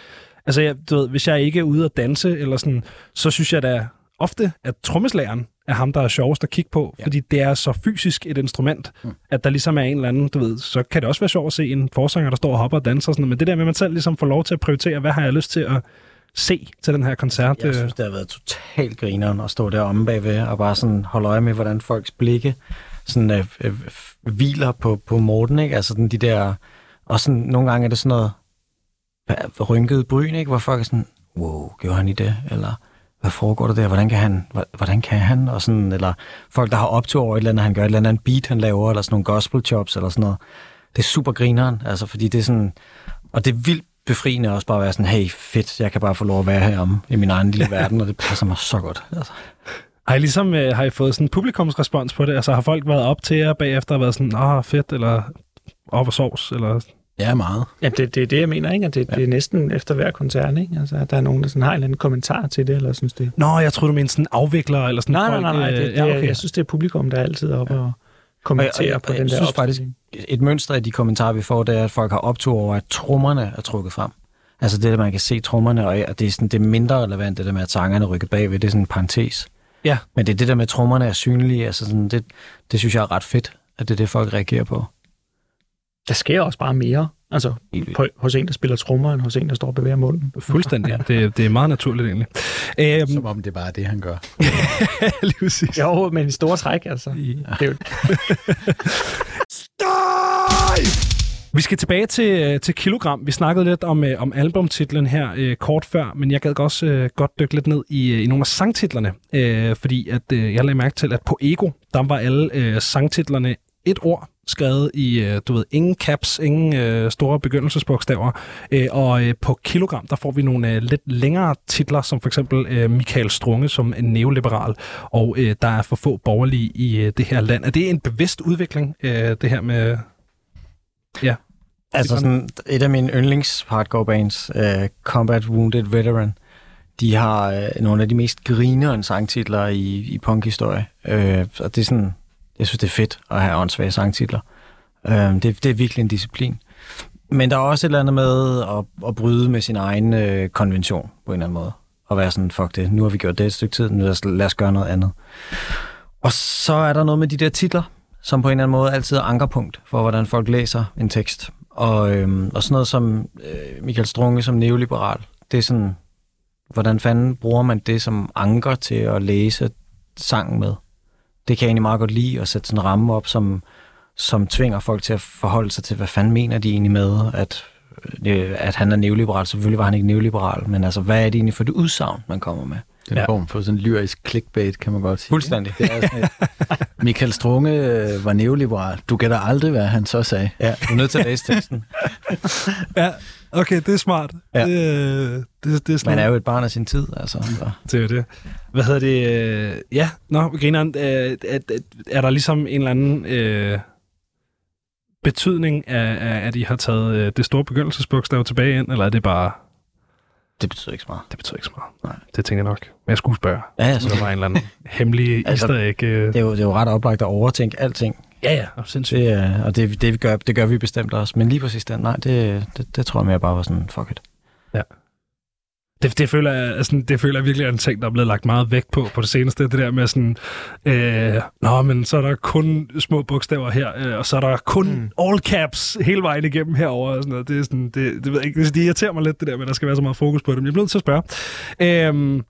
Altså, jeg, du ved, hvis jeg ikke er ude at danse, eller sådan, så synes jeg da ofte, at trommeslageren er ham, der er sjovest at kigge på, ja. fordi det er så fysisk et instrument, mm. at der ligesom er en eller anden, du ved, så kan det også være sjovt at se en forsanger, der står og hopper og danser og sådan noget, men det der med, at man selv ligesom får lov til at prioritere, hvad har jeg lyst til at se til den her koncert. Jeg øh, synes, det har været totalt grineren at stå der omme bagved og bare sådan holde øje med, hvordan folks blikke sådan øh, øh, hviler på, på Morten, ikke? Altså sådan de der... Og sådan, nogle gange er det sådan noget rynket bryn, ikke? Hvor folk er sådan, wow, gjorde han i det? Eller hvad foregår der der? Hvordan kan han? Hvordan kan han? Og sådan, eller folk, der har optur over et eller andet, han gør et eller andet beat, han laver, eller sådan nogle gospel chops, eller sådan noget. Det er super grineren, altså, fordi det er sådan... Og det er vildt befriende også bare at være sådan, hey, fedt, jeg kan bare få lov at være heromme i min egen lille verden, og det passer mig så godt. Altså. Har I ligesom øh, har I fået sådan en publikumsrespons på det? Altså har folk været op til jer bagefter og været sådan, ah, fedt, eller op og sovs, eller... Ja, meget. Ja, det, det er det, jeg mener, ikke? At det, ja. det er næsten efter hver koncert, ikke? Altså, at der er nogen, der sådan har en eller anden kommentar til det, eller synes det... Nå, jeg tror du mente sådan afvikler, eller sådan Nej, nej, folk, nej, nej. øh, Det, det, ja, okay. Jeg synes, det er publikum, der er altid oppe ja. og kommenterer Og jeg- på og den jeg der synes faktisk. Et mønster i de kommentarer, vi får, det er, at folk har optur over, at trommerne er trukket frem. Altså det, at man kan se trommerne, og og det er, sådan, det er mindre relevant, det der med, at sangerne er rykket bagved, det er sådan en parentes. Ja. Men det er det der med, at trommerne er synlige, altså sådan, det, det synes jeg er ret fedt, at det er det, folk reagerer på. Der sker også bare mere. Altså, på, hos en, der spiller trommer, end hos en, der står og bevæger munden. Fuldstændig. det, det er meget naturligt egentlig. Øhm, Som om det bare er det, han gør. lige præcis. Jo, men i store træk, altså. Det er jo, Vi skal tilbage til, øh, til Kilogram. Vi snakkede lidt om, øh, om albumtitlen her øh, kort før, men jeg gad også øh, godt dykke lidt ned i, øh, i nogle af sangtitlerne, øh, fordi at, øh, jeg lagde mærke til, at på Ego, der var alle øh, sangtitlerne et ord skrevet i, øh, du ved, ingen caps, ingen øh, store begyndelsesbogstaver. Øh, og øh, på Kilogram, der får vi nogle øh, lidt længere titler, som for eksempel øh, Michael Strunge som en neoliberal, og øh, der er for få borgerlige i øh, det her land. Er det en bevidst udvikling, øh, det her med... Ja. Altså sådan, et af mine yndlings hardcore bands, Combat Wounded Veteran, de har nogle af de mest grinerende sangtitler i, i punkhistorie. Uh, og det er sådan, jeg synes, det er fedt at have åndssvage sangtitler. Øh, det, det er virkelig en disciplin. Men der er også et eller andet med at, at bryde med sin egen øh, konvention på en eller anden måde. Og være sådan, fuck det, nu har vi gjort det et stykke tid, nu lad os, lad os gøre noget andet. Og så er der noget med de der titler, som på en eller anden måde altid er ankerpunkt for, hvordan folk læser en tekst. Og, øhm, og sådan noget som øh, Michael Strunge som neoliberal, det er sådan, hvordan fanden bruger man det som anker til at læse sangen med? Det kan jeg egentlig meget godt lide, at sætte sådan en ramme op, som, som tvinger folk til at forholde sig til, hvad fanden mener de egentlig med, at, øh, at han er neoliberal. Selvfølgelig var han ikke neoliberal, men altså, hvad er det egentlig for det udsagn, man kommer med? Den ja. form for sådan lyrisk clickbait, kan man godt sige. Fuldstændig. Det er sådan et, Michael Strunge øh, var neoliberal. Du gætter aldrig, hvad han så sagde. Ja, du er nødt til at læse teksten. Ja, Okay, det er smart. Ja. Det, øh, det, det er sådan Man er jo et barn af sin tid, altså. Så. Det er det. Hvad hedder det? øh, Ja, nå, grineren. Øh, er, er, er der ligesom en eller anden øh, betydning af, af, at I har taget øh, det store begyndelsesbogstav tilbage ind, eller er det bare... Det betyder ikke så meget. Det betyder ikke så meget. Nej. Det tænker jeg nok. Men jeg skulle spørge. Ja, ja, Så der var en eller anden hemmelig Altså, easter egg. Øh. Det er, jo, det er jo ret oplagt at overtænke alting. Ja, ja, og sindssygt. Det, er- og det, det, vi gør, det gør vi bestemt også. Men lige præcis den, nej, det, det, det tror jeg mere bare var sådan, fuck it. Det, det, føler jeg, altså, det føler jeg virkelig er en ting, der er blevet lagt meget vægt på på det seneste. Det der med sådan, øh, nå, men så er der kun små bogstaver her, øh, og så er der kun mm. all caps hele vejen igennem herover og sådan noget. Det, er sådan, det, det, ved jeg ikke, det, det irriterer mig lidt, det der med, at der skal være så meget fokus på det. Men jeg bliver nødt til at spørge. Øh,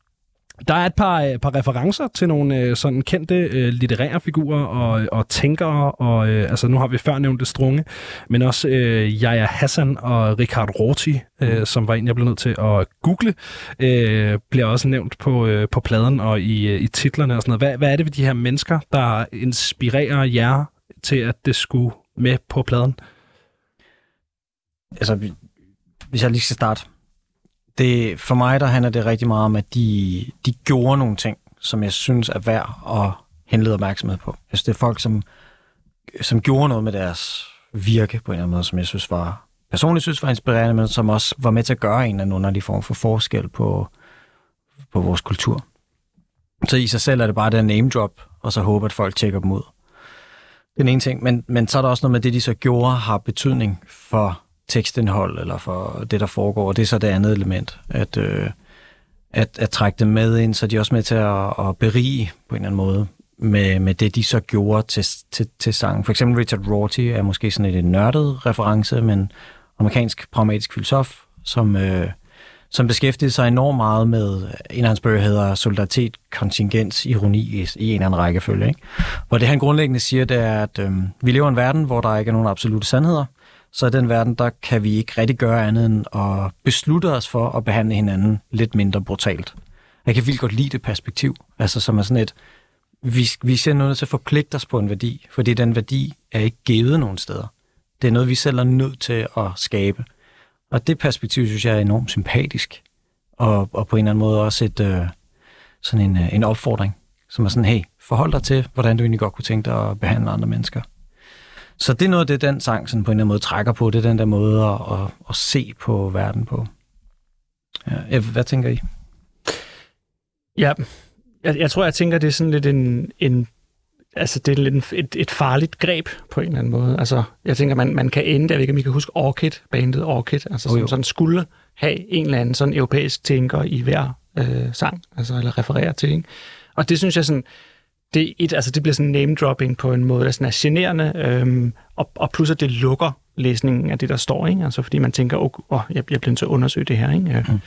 der er et par, øh, par referencer til nogle øh, sådan kendte øh, litterære figurer og, og tænkere, og øh, altså nu har vi før nævnt det Strunge, men også øh, Yahya Hassan og Richard Rorty, øh, som var en, jeg blev nødt til at google, øh, bliver også nævnt på, øh, på pladen og i, i titlerne og sådan noget. Hvad, hvad er det ved de her mennesker, der inspirerer jer til, at det skulle med på pladen? Altså, vi- hvis jeg lige skal starte. Det, for mig, der handler det rigtig meget om, at de, de gjorde nogle ting, som jeg synes er værd at henlede opmærksomhed på. Jeg synes, det er folk, som, som gjorde noget med deres virke på en eller anden måde, som jeg synes var, personligt synes var inspirerende, men som også var med til at gøre en eller anden underlig form for forskel på, på vores kultur. Så i sig selv er det bare der name drop, og så håber, at folk tjekker dem ud. Det er den ene ting, men, men så er der også noget med det, de så gjorde, har betydning for tekstindhold, eller for det, der foregår, og det er så det andet element, at, øh, at, at trække dem med ind, så de er også med til at, at berige på en eller anden måde med, med det, de så gjorde til, til, til sangen. For eksempel Richard Rorty er måske sådan et, et nørdet reference, men amerikansk pragmatisk filosof, som, øh, som beskæftigede sig enormt meget med, en af hans bøger hedder Solidaritet, Kontingens, Ironi i, i en eller anden rækkefølge. Ikke? Hvor det han grundlæggende siger, det er, at øh, vi lever i en verden, hvor der ikke er nogen absolute sandheder, så i den verden, der kan vi ikke rigtig gøre andet end at beslutte os for at behandle hinanden lidt mindre brutalt. Jeg kan vildt godt lide det perspektiv, altså som er sådan et, vi, vi ser noget nødt til at forpligte os på en værdi, fordi den værdi er ikke givet nogen steder. Det er noget, vi selv er nødt til at skabe. Og det perspektiv, synes jeg er enormt sympatisk, og, og på en eller anden måde også et, øh, sådan en, øh, en opfordring, som er sådan, hey, forhold dig til, hvordan du egentlig godt kunne tænke dig at behandle andre mennesker. Så det er noget af det, den sang sådan på en eller anden måde trækker på. Det er den der måde at, at, at se på verden på. Ja, hvad tænker I? Ja, jeg, jeg tror, jeg tænker, det er sådan lidt en, en altså det er lidt en, et, et farligt greb på en eller anden måde. Altså, jeg tænker, man, man kan ende, jeg ved ikke, om I kan huske Orchid, bandet Orchid, altså som jo. sådan skulle have en eller anden sådan europæisk tænker i hver øh, sang, altså eller referere til, ikke? Og det synes jeg sådan, det, er et, altså det bliver sådan name-dropping på en måde, der sådan er generende, øhm, og, og plus at det lukker læsningen af det, der står, ikke? Altså fordi man tænker, åh, oh, jeg, jeg bliver nødt til at undersøge det her, ikke? Mm.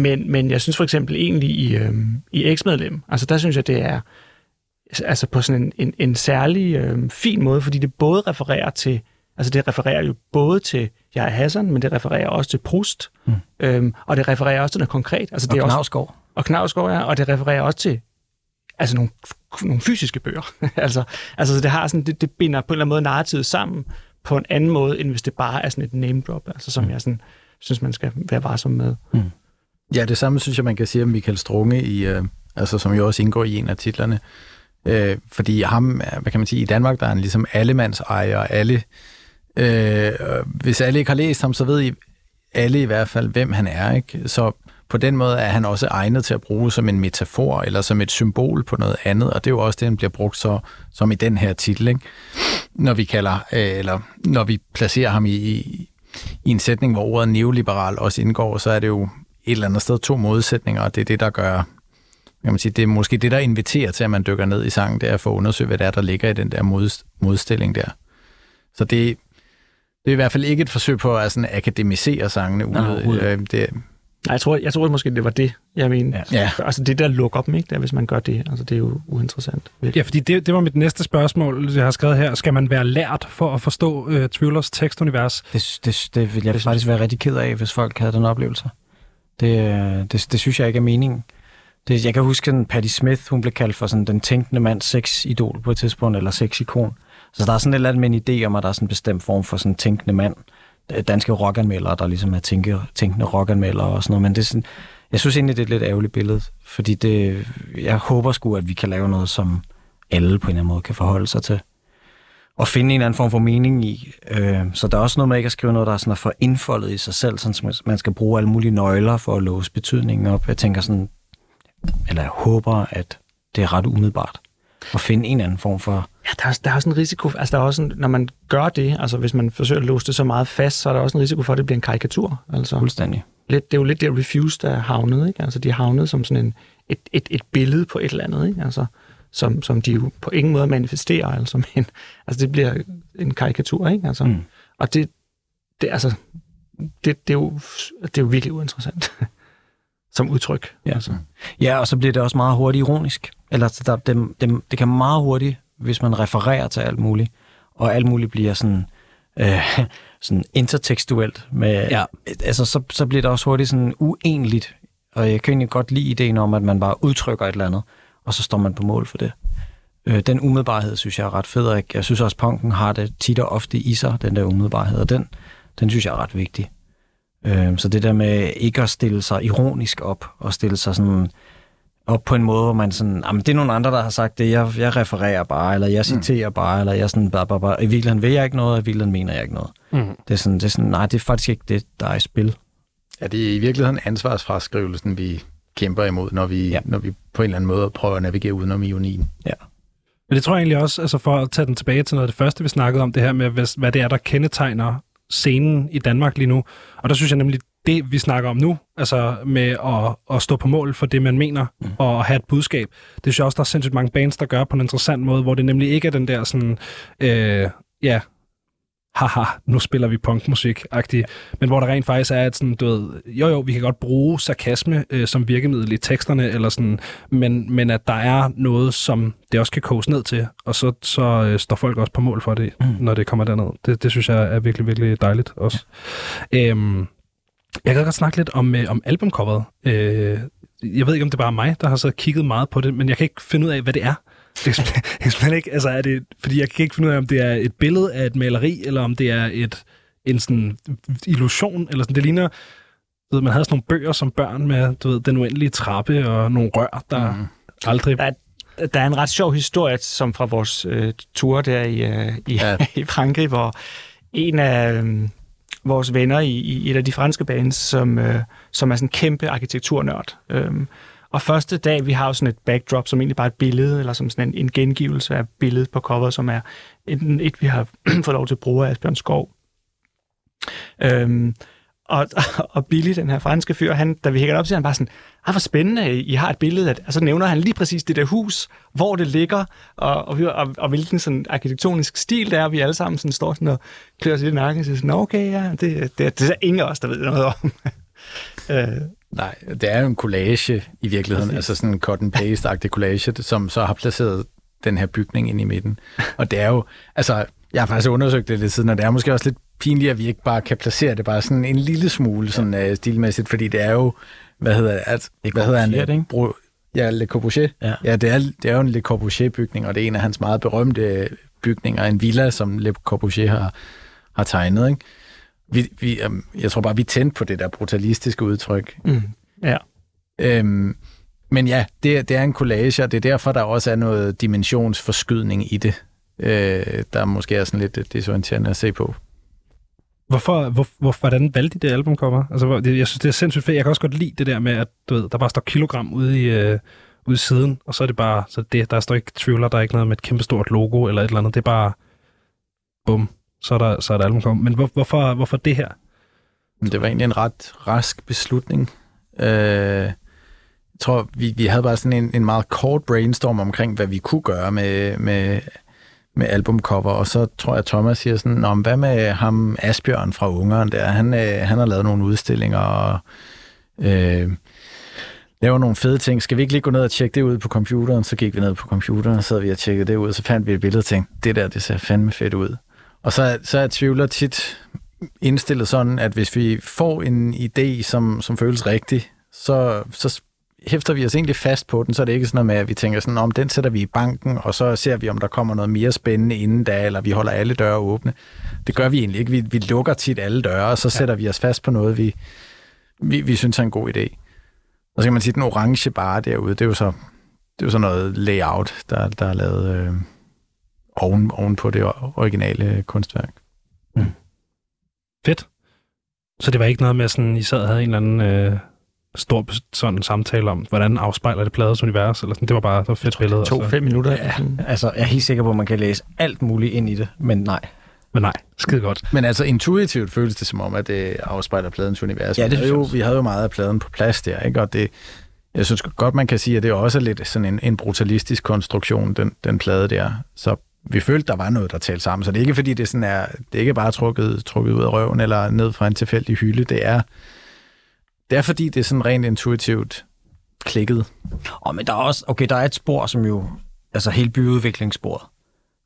Men, men jeg synes for eksempel egentlig i, øhm, i X-medlem, altså der synes jeg, det er altså på sådan en, en, en særlig øhm, fin måde, fordi det både refererer til, altså det refererer jo både til Jeg Hassan, men det refererer også til Proust, mm. øhm, og det refererer også til noget konkret. Altså, det Og er også, Knavsgaard. og Knavsgaard, ja, og det refererer også til altså nogle, nogle fysiske bøger. altså, altså det, har sådan, det, det binder på en eller anden måde narrativet sammen på en anden måde, end hvis det bare er sådan et name drop, altså, som mm. jeg sådan, synes, man skal være varsom med. Ja, det samme synes jeg, man kan sige om Michael Strunge, i, øh, altså, som jo også indgår i en af titlerne. Øh, fordi ham, er- hvad kan man sige, i Danmark, der er han ligesom allemands ejer, alle, øh, øh, hvis alle ikke har læst ham, så ved I alle i hvert fald, hvem han er. Ikke? Så på den måde er han også egnet til at bruge som en metafor, eller som et symbol på noget andet, og det er jo også det, han bliver brugt så, som i den her titel. Ikke? Når vi kalder, øh, eller når vi placerer ham i, i, i en sætning, hvor ordet neoliberal også indgår, så er det jo et eller andet sted to modsætninger, og det er det, der gør, kan man sige, det er måske det, der inviterer til, at man dykker ned i sangen, det er at få undersøgt, hvad det er, der ligger i den der mod, modstilling der. Så det, det er i hvert fald ikke et forsøg på at sådan akademisere sangene overhovedet Øh, det, Nej, jeg tror, jeg tror måske, det var det, jeg mener. Ja. Altså det der lukker dem, ikke? Der, hvis man gør det. Altså det er jo uinteressant. Ja, fordi det, det var mit næste spørgsmål, jeg har skrevet her. Skal man være lært for at forstå øh, Tvivlers tekstunivers? Det, det, det vil jeg faktisk være rigtig ked af, hvis folk havde den oplevelse. Det, øh, det, det synes jeg ikke er meningen. Det, jeg kan huske, at Patti Smith, hun blev kaldt for sådan den tænkende mands sexidol på et tidspunkt, eller sexikon. Så der er sådan et eller andet med en idé om, at der er sådan en bestemt form for sådan en tænkende mand, Øh, danske rockanmeldere, der ligesom er tænke, tænkende rockanmeldere og sådan noget, men det er sådan, jeg synes egentlig, det er et lidt ærgerligt billede, fordi det, jeg håber sgu, at vi kan lave noget, som alle på en eller anden måde kan forholde sig til. Og finde en eller anden form for mening i. Øh, så der er også noget med ikke at skrive noget, der er, sådan er for indfoldet i sig selv, sådan, så man skal bruge alle mulige nøgler for at låse betydningen op. Jeg tænker sådan, eller jeg håber, at det er ret umiddelbart at finde en eller anden form for... Ja, der er, der er også en risiko, altså der er også en, når man gør det, altså hvis man forsøger at låse det så meget fast, så er der også en risiko for, at det bliver en karikatur. Altså, Fuldstændig. lidt, det er jo lidt det Refuse, der er havnet, ikke? Altså de er havnet som sådan en, et, et, et billede på et eller andet, ikke? Altså, som, som de jo på ingen måde manifesterer, altså, men altså det bliver en karikatur, ikke? Altså, Mm. Og det, det, altså, det, det, er jo, det er jo virkelig uinteressant som udtryk. Ja. Altså. Ja, og så bliver det også meget hurtigt ironisk. Eller så der, det, det, det kan meget hurtigt, hvis man refererer til alt muligt, og alt muligt bliver sådan, øh, sådan intertekstuelt. Med, Ja. Altså, så, så bliver det også hurtigt sådan uenligt. Og jeg kan egentlig godt lide ideen om, at man bare udtrykker et eller andet, og så står man på mål for det. Øh, den umiddelbarhed synes jeg er ret fed, og jeg- jeg synes også, punken har det tit og ofte i sig, den der umiddelbarhed, og den, den synes jeg er ret vigtig. Øh, så det der med ikke at stille sig ironisk op, og stille sig sådan op på en måde, hvor man sådan, jamen det er nogle andre, der har sagt det, jeg, jeg refererer bare, eller jeg citerer mm. bare, eller jeg sådan, bare, bare, bare. i virkeligheden vil jeg ikke noget, og i virkeligheden mener jeg ikke noget. Mm. Det er sådan, det er sådan, nej, det er faktisk ikke det, der er i spil. Er det i virkeligheden ansvarsfraskrivelsen, vi kæmper imod, når vi, Ja. ja. når vi på en eller anden måde prøver at navigere udenom ionien? Men det tror jeg egentlig også, altså for at tage den tilbage til noget af det første, vi snakkede om, det her med, hvad det er, der kendetegner scenen i Danmark lige nu. Og der synes jeg nemlig, det vi snakker om nu, altså med at, at stå på mål for det, man mener, mm. og have et budskab, det synes jeg også, der er sindssygt mange bands, der gør på en interessant måde, hvor det nemlig ikke er den der sådan, øh, ja, haha, nu spiller vi punkmusik-agtigt, men hvor der rent faktisk er et sådan, du ved, jo jo, vi kan godt bruge sarkasme øh, som virkemiddel i teksterne, eller sådan, men, men at der er noget, som det også kan koges ned til, og så, så øh, står folk også på mål for det, mm. når det kommer derned. Det, det synes jeg er virkelig, virkelig dejligt også. Ja. Øhm, jeg kan godt snakke lidt om, øh, om albumcoveret. Øh, jeg ved ikke, om det bare er mig, der har så kigget meget på det, men jeg kan ikke finde ud af, hvad det er. Simpelthen ikke, altså er det, fordi jeg kan ikke finde ud af, om det er et billede af et maleri, eller om det er et, en sådan illusion, eller sådan. Det ligner, du ved, man havde sådan nogle bøger som børn med, du ved, den uendelige trappe og nogle rør, der mm. aldrig... Der er, der er en ret sjov historie, som fra vores øh, tur der i, øh, i, ja. I Frankrig, hvor en af øh, vores venner i, i et af de franske bands, som, øh, som er sådan en kæmpe arkitekturnørd. Øhm, og første dag, vi har jo sådan et backdrop, som egentlig bare er et billede, eller som sådan en, en gengivelse af billedet på coveret, som er enten et vi har fået lov til at bruge af Asbjørn Skov. Øhm, og, og Billy, den her franske fyr, han, da vi hænger op, siger han bare sådan, ah, hvor spændende, I har et billede At. Og så nævner han lige præcis det der hus, hvor det ligger, og, og, og, og hvilken sådan arkitektonisk stil det er, vi alle sammen sådan står sådan og klør sig i nakken og siger sådan, okay, ja, det, det, det, det er ingen af os, der ved noget om. øh, Nej, det er jo en collage i virkeligheden, Præcis. altså sådan en cut-and-paste-agtig collage, som så har placeret den her bygning ind i midten. Og det er jo, altså, jeg har faktisk undersøgt det lidt siden, og det er måske også lidt pinligt, at vi ikke bare kan placere det bare sådan en lille smule sådan uh, stilmæssigt, fordi det er jo, hvad hedder, at, hvad hedder han? det, ikke? Bro, ja, Le Corbusier. Ja. ja det, er, det er jo en Le Corbusier-bygning, og det er en af hans meget berømte bygninger, en villa, som Le Corbusier har, har tegnet, ikke? Vi, vi, øhm, jeg tror bare, vi tændte på det der brutalistiske udtryk. mm, ja. Øhm, men ja, det, det er en collage, og det er derfor, der også er noget dimensionsforskydning i det, øh, der måske er sådan lidt øh, desorienterende at se på. Hvorfor, hvor, hvor, hvordan valgte de det albumcover? Altså, hvor, det, jeg synes, det er sindssygt fedt. Jeg kan også godt lide det der med, at du ved, der bare står kilogram ude i, øh, ude i siden, og så er det bare, så det, der står ikke Thriller, der er ikke noget med et kæmpestort logo eller et eller andet. Det er bare, bum, så er der, så er der albumcover. Men hvor, hvorfor, hvorfor det her? Men det var egentlig en ret rask beslutning. Øh, jeg tror, vi, vi havde bare sådan en, en meget kort brainstorm omkring, hvad vi kunne gøre med, med, med albumcover, og så tror jeg, Thomas siger sådan, Nå, hvad med ham Asbjørn fra Ungeren der? Han, øh, han har lavet nogle udstillinger, og øh, laver nogle fede ting. Skal vi ikke lige gå ned og tjekke det ud på computeren? Så gik vi ned på computeren, og så vi og tjekkede det ud, og så fandt vi et billede og tænkte, det der, det ser fandme fedt ud. Og så, så er tvivler tit indstillet sådan, at hvis vi får en idé, som, som føles rigtig, så, så hæfter vi os egentlig fast på den, så er det ikke sådan noget med, at vi tænker sådan, om den sætter vi i banken, og så ser vi, om der kommer noget mere spændende inden da, eller vi holder alle døre åbne. Det gør vi egentlig ikke. Vi, vi lukker tit alle døre, og så ja. sætter vi os fast på noget, vi, vi, vi synes er en god idé. Og så kan man sige, at den orange bare derude, det er jo så, det er jo så noget layout, der, der er lavet øh, oven, oven på det originale kunstværk. Mm. Fedt. Så det var ikke noget med, sådan, I sad og havde en eller anden øh, stor sådan samtale om, hvordan afspejler det plades univers, eller sådan. Det var bare det var fedt billede. To, fem minutter. Ja, altså, jeg er helt sikker på, at man kan læse alt muligt ind i det, men nej. Men nej, skide godt. Men altså intuitivt føles det som om, at det afspejler pladens univers. Ja, det havde jo, vi havde jo meget af pladen på plads der, ikke? Og det, jeg synes godt, man kan sige, at det er også lidt sådan en, en brutalistisk konstruktion, den, den plade der. Så vi følte, der var noget, der talte sammen. Så det er ikke, fordi det, sådan er, det er ikke bare trukket, trukket ud af røven eller ned fra en tilfældig hylde. Det er, det er fordi, det er sådan rent intuitivt klikket. Oh, men der er også, okay, der er et spor, som jo, altså hele byudviklingssporet,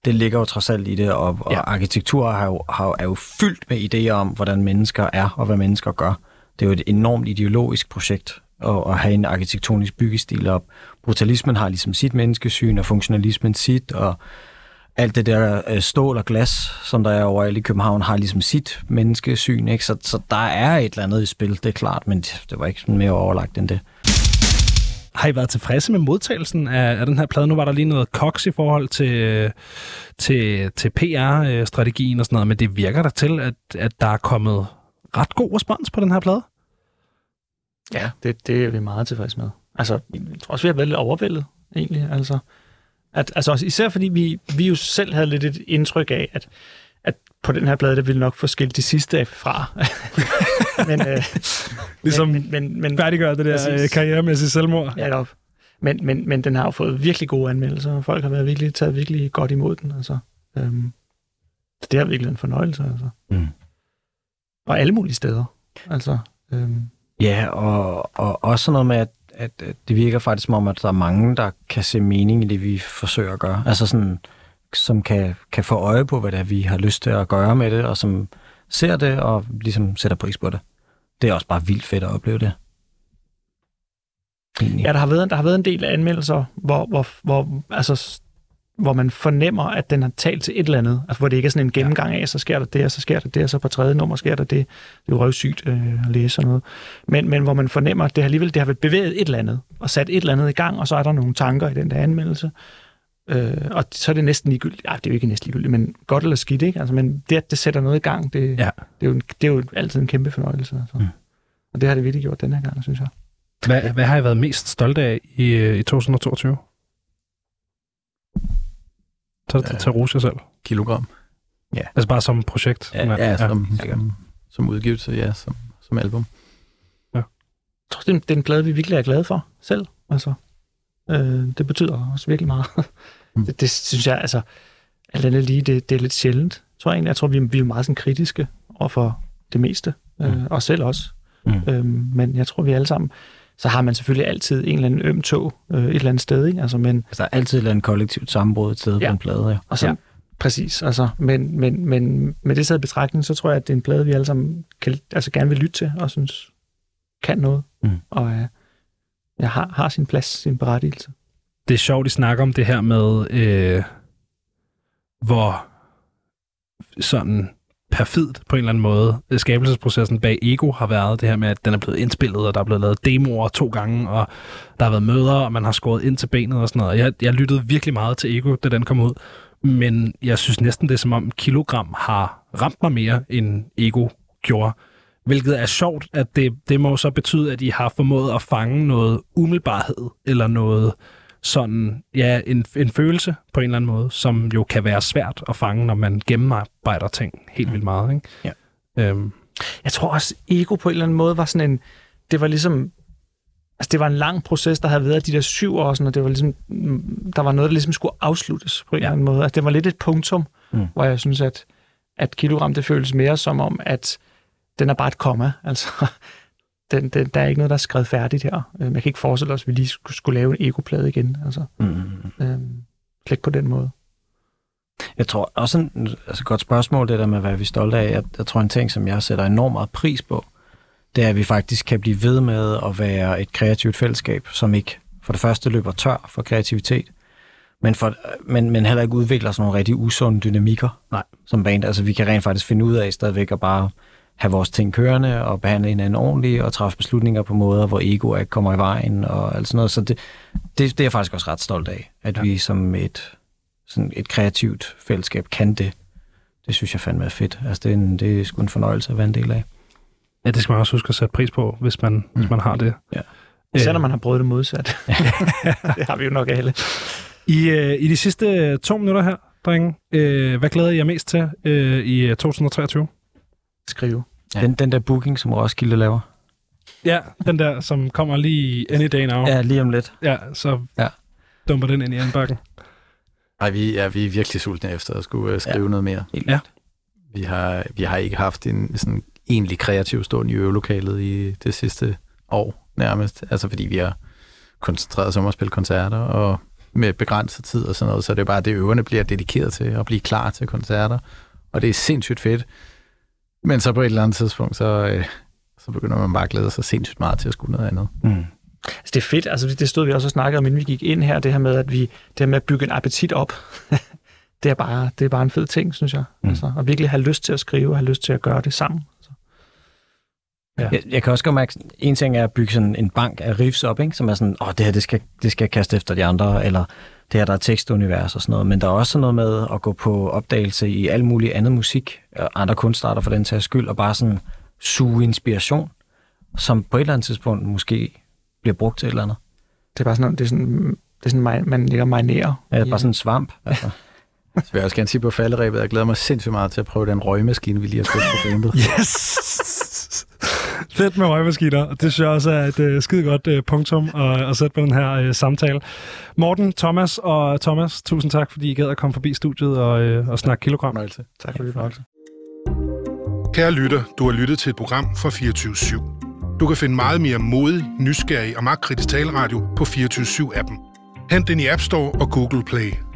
det ligger jo trods alt i det, og, ja. og arkitektur har jo, har, er jo fyldt med idéer om, hvordan mennesker er, og hvad mennesker gør. Det er jo et enormt ideologisk projekt, at, at have en arkitektonisk byggestil op. Brutalismen har ligesom sit menneskesyn, og funktionalismen sit, og alt det der øh, stål og glas, som der er over i København, har ligesom sit menneskesyn. Ikke? Så, så der er et eller andet i spil, det er klart, men det var ikke mere overlagt end det. Har I været tilfredse med modtagelsen af, af den her plade? Nu var der lige noget koks i forhold til, til, til PR-strategien og sådan noget, men det virker der til, at, at der er kommet ret god respons på den her plade? Ja, det, det er vi meget tilfredse med. Altså, jeg tror også, vi har været lidt overvældet, egentlig. Altså, at, altså især fordi vi, vi jo selv havde lidt et indtryk af, at, at på den her plade, der ville nok få skilt de sidste af fra. men, øh, ligesom men, men, men, færdiggør det der præcis. Øh, karrieremæssige selvmord. Ja, dog. Men, men, men den har jo fået virkelig gode anmeldelser, og folk har været virkelig, taget virkelig godt imod den. Altså. Øhm, så det har virkelig en fornøjelse. Altså. Mm. Og alle mulige steder. Altså, øhm. Ja, og, og også noget med, at at, at det virker faktisk som om, at der er mange, der kan se mening i det, vi forsøger at gøre. Altså sådan, som kan, kan få øje på, hvad det er, vi har lyst til at gøre med det, og som ser det og ligesom sætter pris på det. Det er også bare vildt fedt at opleve det. Egentlig. Ja, der har, været, der har været en del anmeldelser, hvor, hvor, hvor altså, hvor man fornemmer, at den har talt til et eller andet. Altså, hvor det ikke er sådan en gennemgang af, så sker der det, og så sker der det, og så på tredje nummer sker der det. Det er jo røvsygt øh, at læse sådan noget. Men, men hvor man fornemmer, at det har alligevel det har bevæget et eller andet, og sat et eller andet i gang, og så er der nogle tanker i den der anmeldelse. Øh, og så er det næsten ligegyldigt. Ja, det er jo ikke næsten ligegyldigt, men godt eller skidt, ikke? Altså, men det, at det sætter noget i gang, det, ja. det, er, jo, det er jo altid en kæmpe fornøjelse. Altså. Mm. Og det har det virkelig gjort den her gang, synes jeg. Hvad, hvad har I været mest stolte af i, øh, i 2022? Så ja. til rose selv. Kilogram. Ja. Altså bare som projekt? Ja, ja, som, ja. Som, som udgivelse, ja, som, som album. Ja. Jeg tror, det er, det er en plade, vi virkelig er glade for selv. Altså, øh, det betyder også virkelig meget. Mm. det, det, synes jeg, altså, alt andet lige, det, det er lidt sjældent, tror jeg egentlig. Jeg tror, vi, vi er meget sådan kritiske overfor det meste. Øh, mm. os selv også. Mm. Øh, men jeg tror, vi alle sammen så har man selvfølgelig altid en eller anden øm tog øh, et eller andet sted. Ikke? Altså, men, altså, der er altid et eller andet kollektivt sammenbrud et sted ja. på en plade. Ja. Og så, ja. Præcis. Altså, men, men, men med det sad betragtning, så tror jeg, at det er en plade, vi alle sammen kan, altså, gerne vil lytte til og synes kan noget. Mm. Og øh, jeg har, har sin plads, sin berettigelse. Det er sjovt, at snakker om det her med, øh, hvor sådan perfidt på en eller anden måde. Skabelsesprocessen bag Ego har været det her med, at den er blevet indspillet, og der er blevet lavet demoer to gange, og der har været møder, og man har skåret ind til benet og sådan noget. Jeg, jeg lyttede virkelig meget til Ego, da den kom ud, men jeg synes næsten, det er som om Kilogram har ramt mig mere, end Ego gjorde. Hvilket er sjovt, at det, det må så betyde, at I har formået at fange noget umiddelbarhed, eller noget sådan, ja, en, en følelse på en eller anden måde, som jo kan være svært at fange, når man gennemarbejder ting helt vildt meget. Ikke? Ja. Øhm. Jeg tror også, ego på en eller anden måde var sådan en, det var ligesom, altså det var en lang proces, der havde været de der syv år, sådan, og det var ligesom, der var noget, der ligesom skulle afsluttes på en ja. eller anden måde. Altså det var lidt et punktum, mm. hvor jeg synes, at, at kilogram, det føles mere som om, at den er bare et komma. Altså, den, den, der er ikke noget, der er skrevet færdigt her. Øh, jeg kan ikke forestille os, at vi lige skulle, skulle lave en egoplade igen. Altså, mm. øhm, slet på den måde. Jeg tror også, en, altså godt spørgsmål, det der med, hvad vi er stolte af. Jeg, jeg tror, en ting, som jeg sætter enormt meget pris på, det er, at vi faktisk kan blive ved med at være et kreativt fællesskab, som ikke for det første løber tør for kreativitet, men, for, men, men heller ikke udvikler sådan nogle rigtig usunde dynamikker Nej. som band. Altså vi kan rent faktisk finde ud af stadigvæk at bare have vores ting kørende og behandle hinanden ordentligt og træffe beslutninger på måder, hvor ego ikke kommer i vejen og alt sådan noget. Så det, det, det er jeg faktisk også ret stolt af, at Ja. vi som et, sådan et kreativt fællesskab kan det. Det synes jeg fandme er fedt. Altså det er, en, det er sgu en fornøjelse at være en del af. Ja, det skal man også huske at sætte pris på, hvis man, mm. hvis man har det. Ja. Især når Øh, man har prøvet det modsat. det har vi jo nok alle. I, øh, I de sidste to minutter her, drenge, øh, hvad glæder I jer mest til øh, i øh, 2023? Skrive. Ja. Den, den der booking, som Roskilde laver. Ja, den der, som kommer lige any day now. Ja, lige om lidt. ja så Ja. dumper den ind i anbakken. Nej, vi er, vi er virkelig sultne efter at skulle uh, skrive ja. noget mere. Ja. Vi har, vi har ikke haft en sådan egentlig kreativ stund i øvelokalet i det sidste år nærmest. Altså fordi vi har koncentreret os om at spille koncerter og med begrænset tid og sådan noget, så det er bare det, øverne bliver dedikeret til at blive klar til koncerter. Og det er sindssygt fedt. Men så på et eller andet tidspunkt, så, øh, så begynder man bare at glæde sig sindssygt meget til at skulle noget andet. Mm. Altså, det er fedt. Altså, det stod vi også og snakkede om, inden vi gik ind her. Det her med, at vi, det her med at bygge en appetit op. det, er bare, det er bare en fed ting, synes jeg. Mm. Altså, at virkelig have lyst til at skrive, og have lyst til at gøre det sammen. Altså. Ja. Jeg, jeg kan også godt mærke, en ting er at bygge sådan en bank af riffs op, ikke? som er sådan, åh, det her, det skal, det skal kaste efter de andre, eller det her, der er tekstunivers og sådan noget. Men der er også sådan noget med at gå på opdagelse i alt muligt andet musik, og andre kunstarter for den tages skyld, og bare sådan suge inspiration, som på et eller andet tidspunkt måske bliver brugt til et eller andet. Det er bare sådan, det er sådan, det er sådan man, ligger og marinerer. Ja, bare sådan en svamp. Altså. Så vil jeg også gerne sige på falderæbet, jeg glæder mig sindssygt meget til at prøve den røgmaskine, vi lige har købt på bandet. Yes! Fedt med røgmaskiner, og det synes jeg også er et uh, skide godt uh, punktum at, at sætte på den her uh, samtale. Morten, Thomas og Thomas, tusind tak, fordi I gad at komme forbi studiet og, uh, og snakke kilogram. Fornøjelse. Tak for det. Fornøjelse. Kære lytter, du har lyttet til et program fra 24 /7. Du kan finde meget mere modig, nysgerrig og magtkritisk taleradio på 24 7 appen Hent den i App Store og Google Play.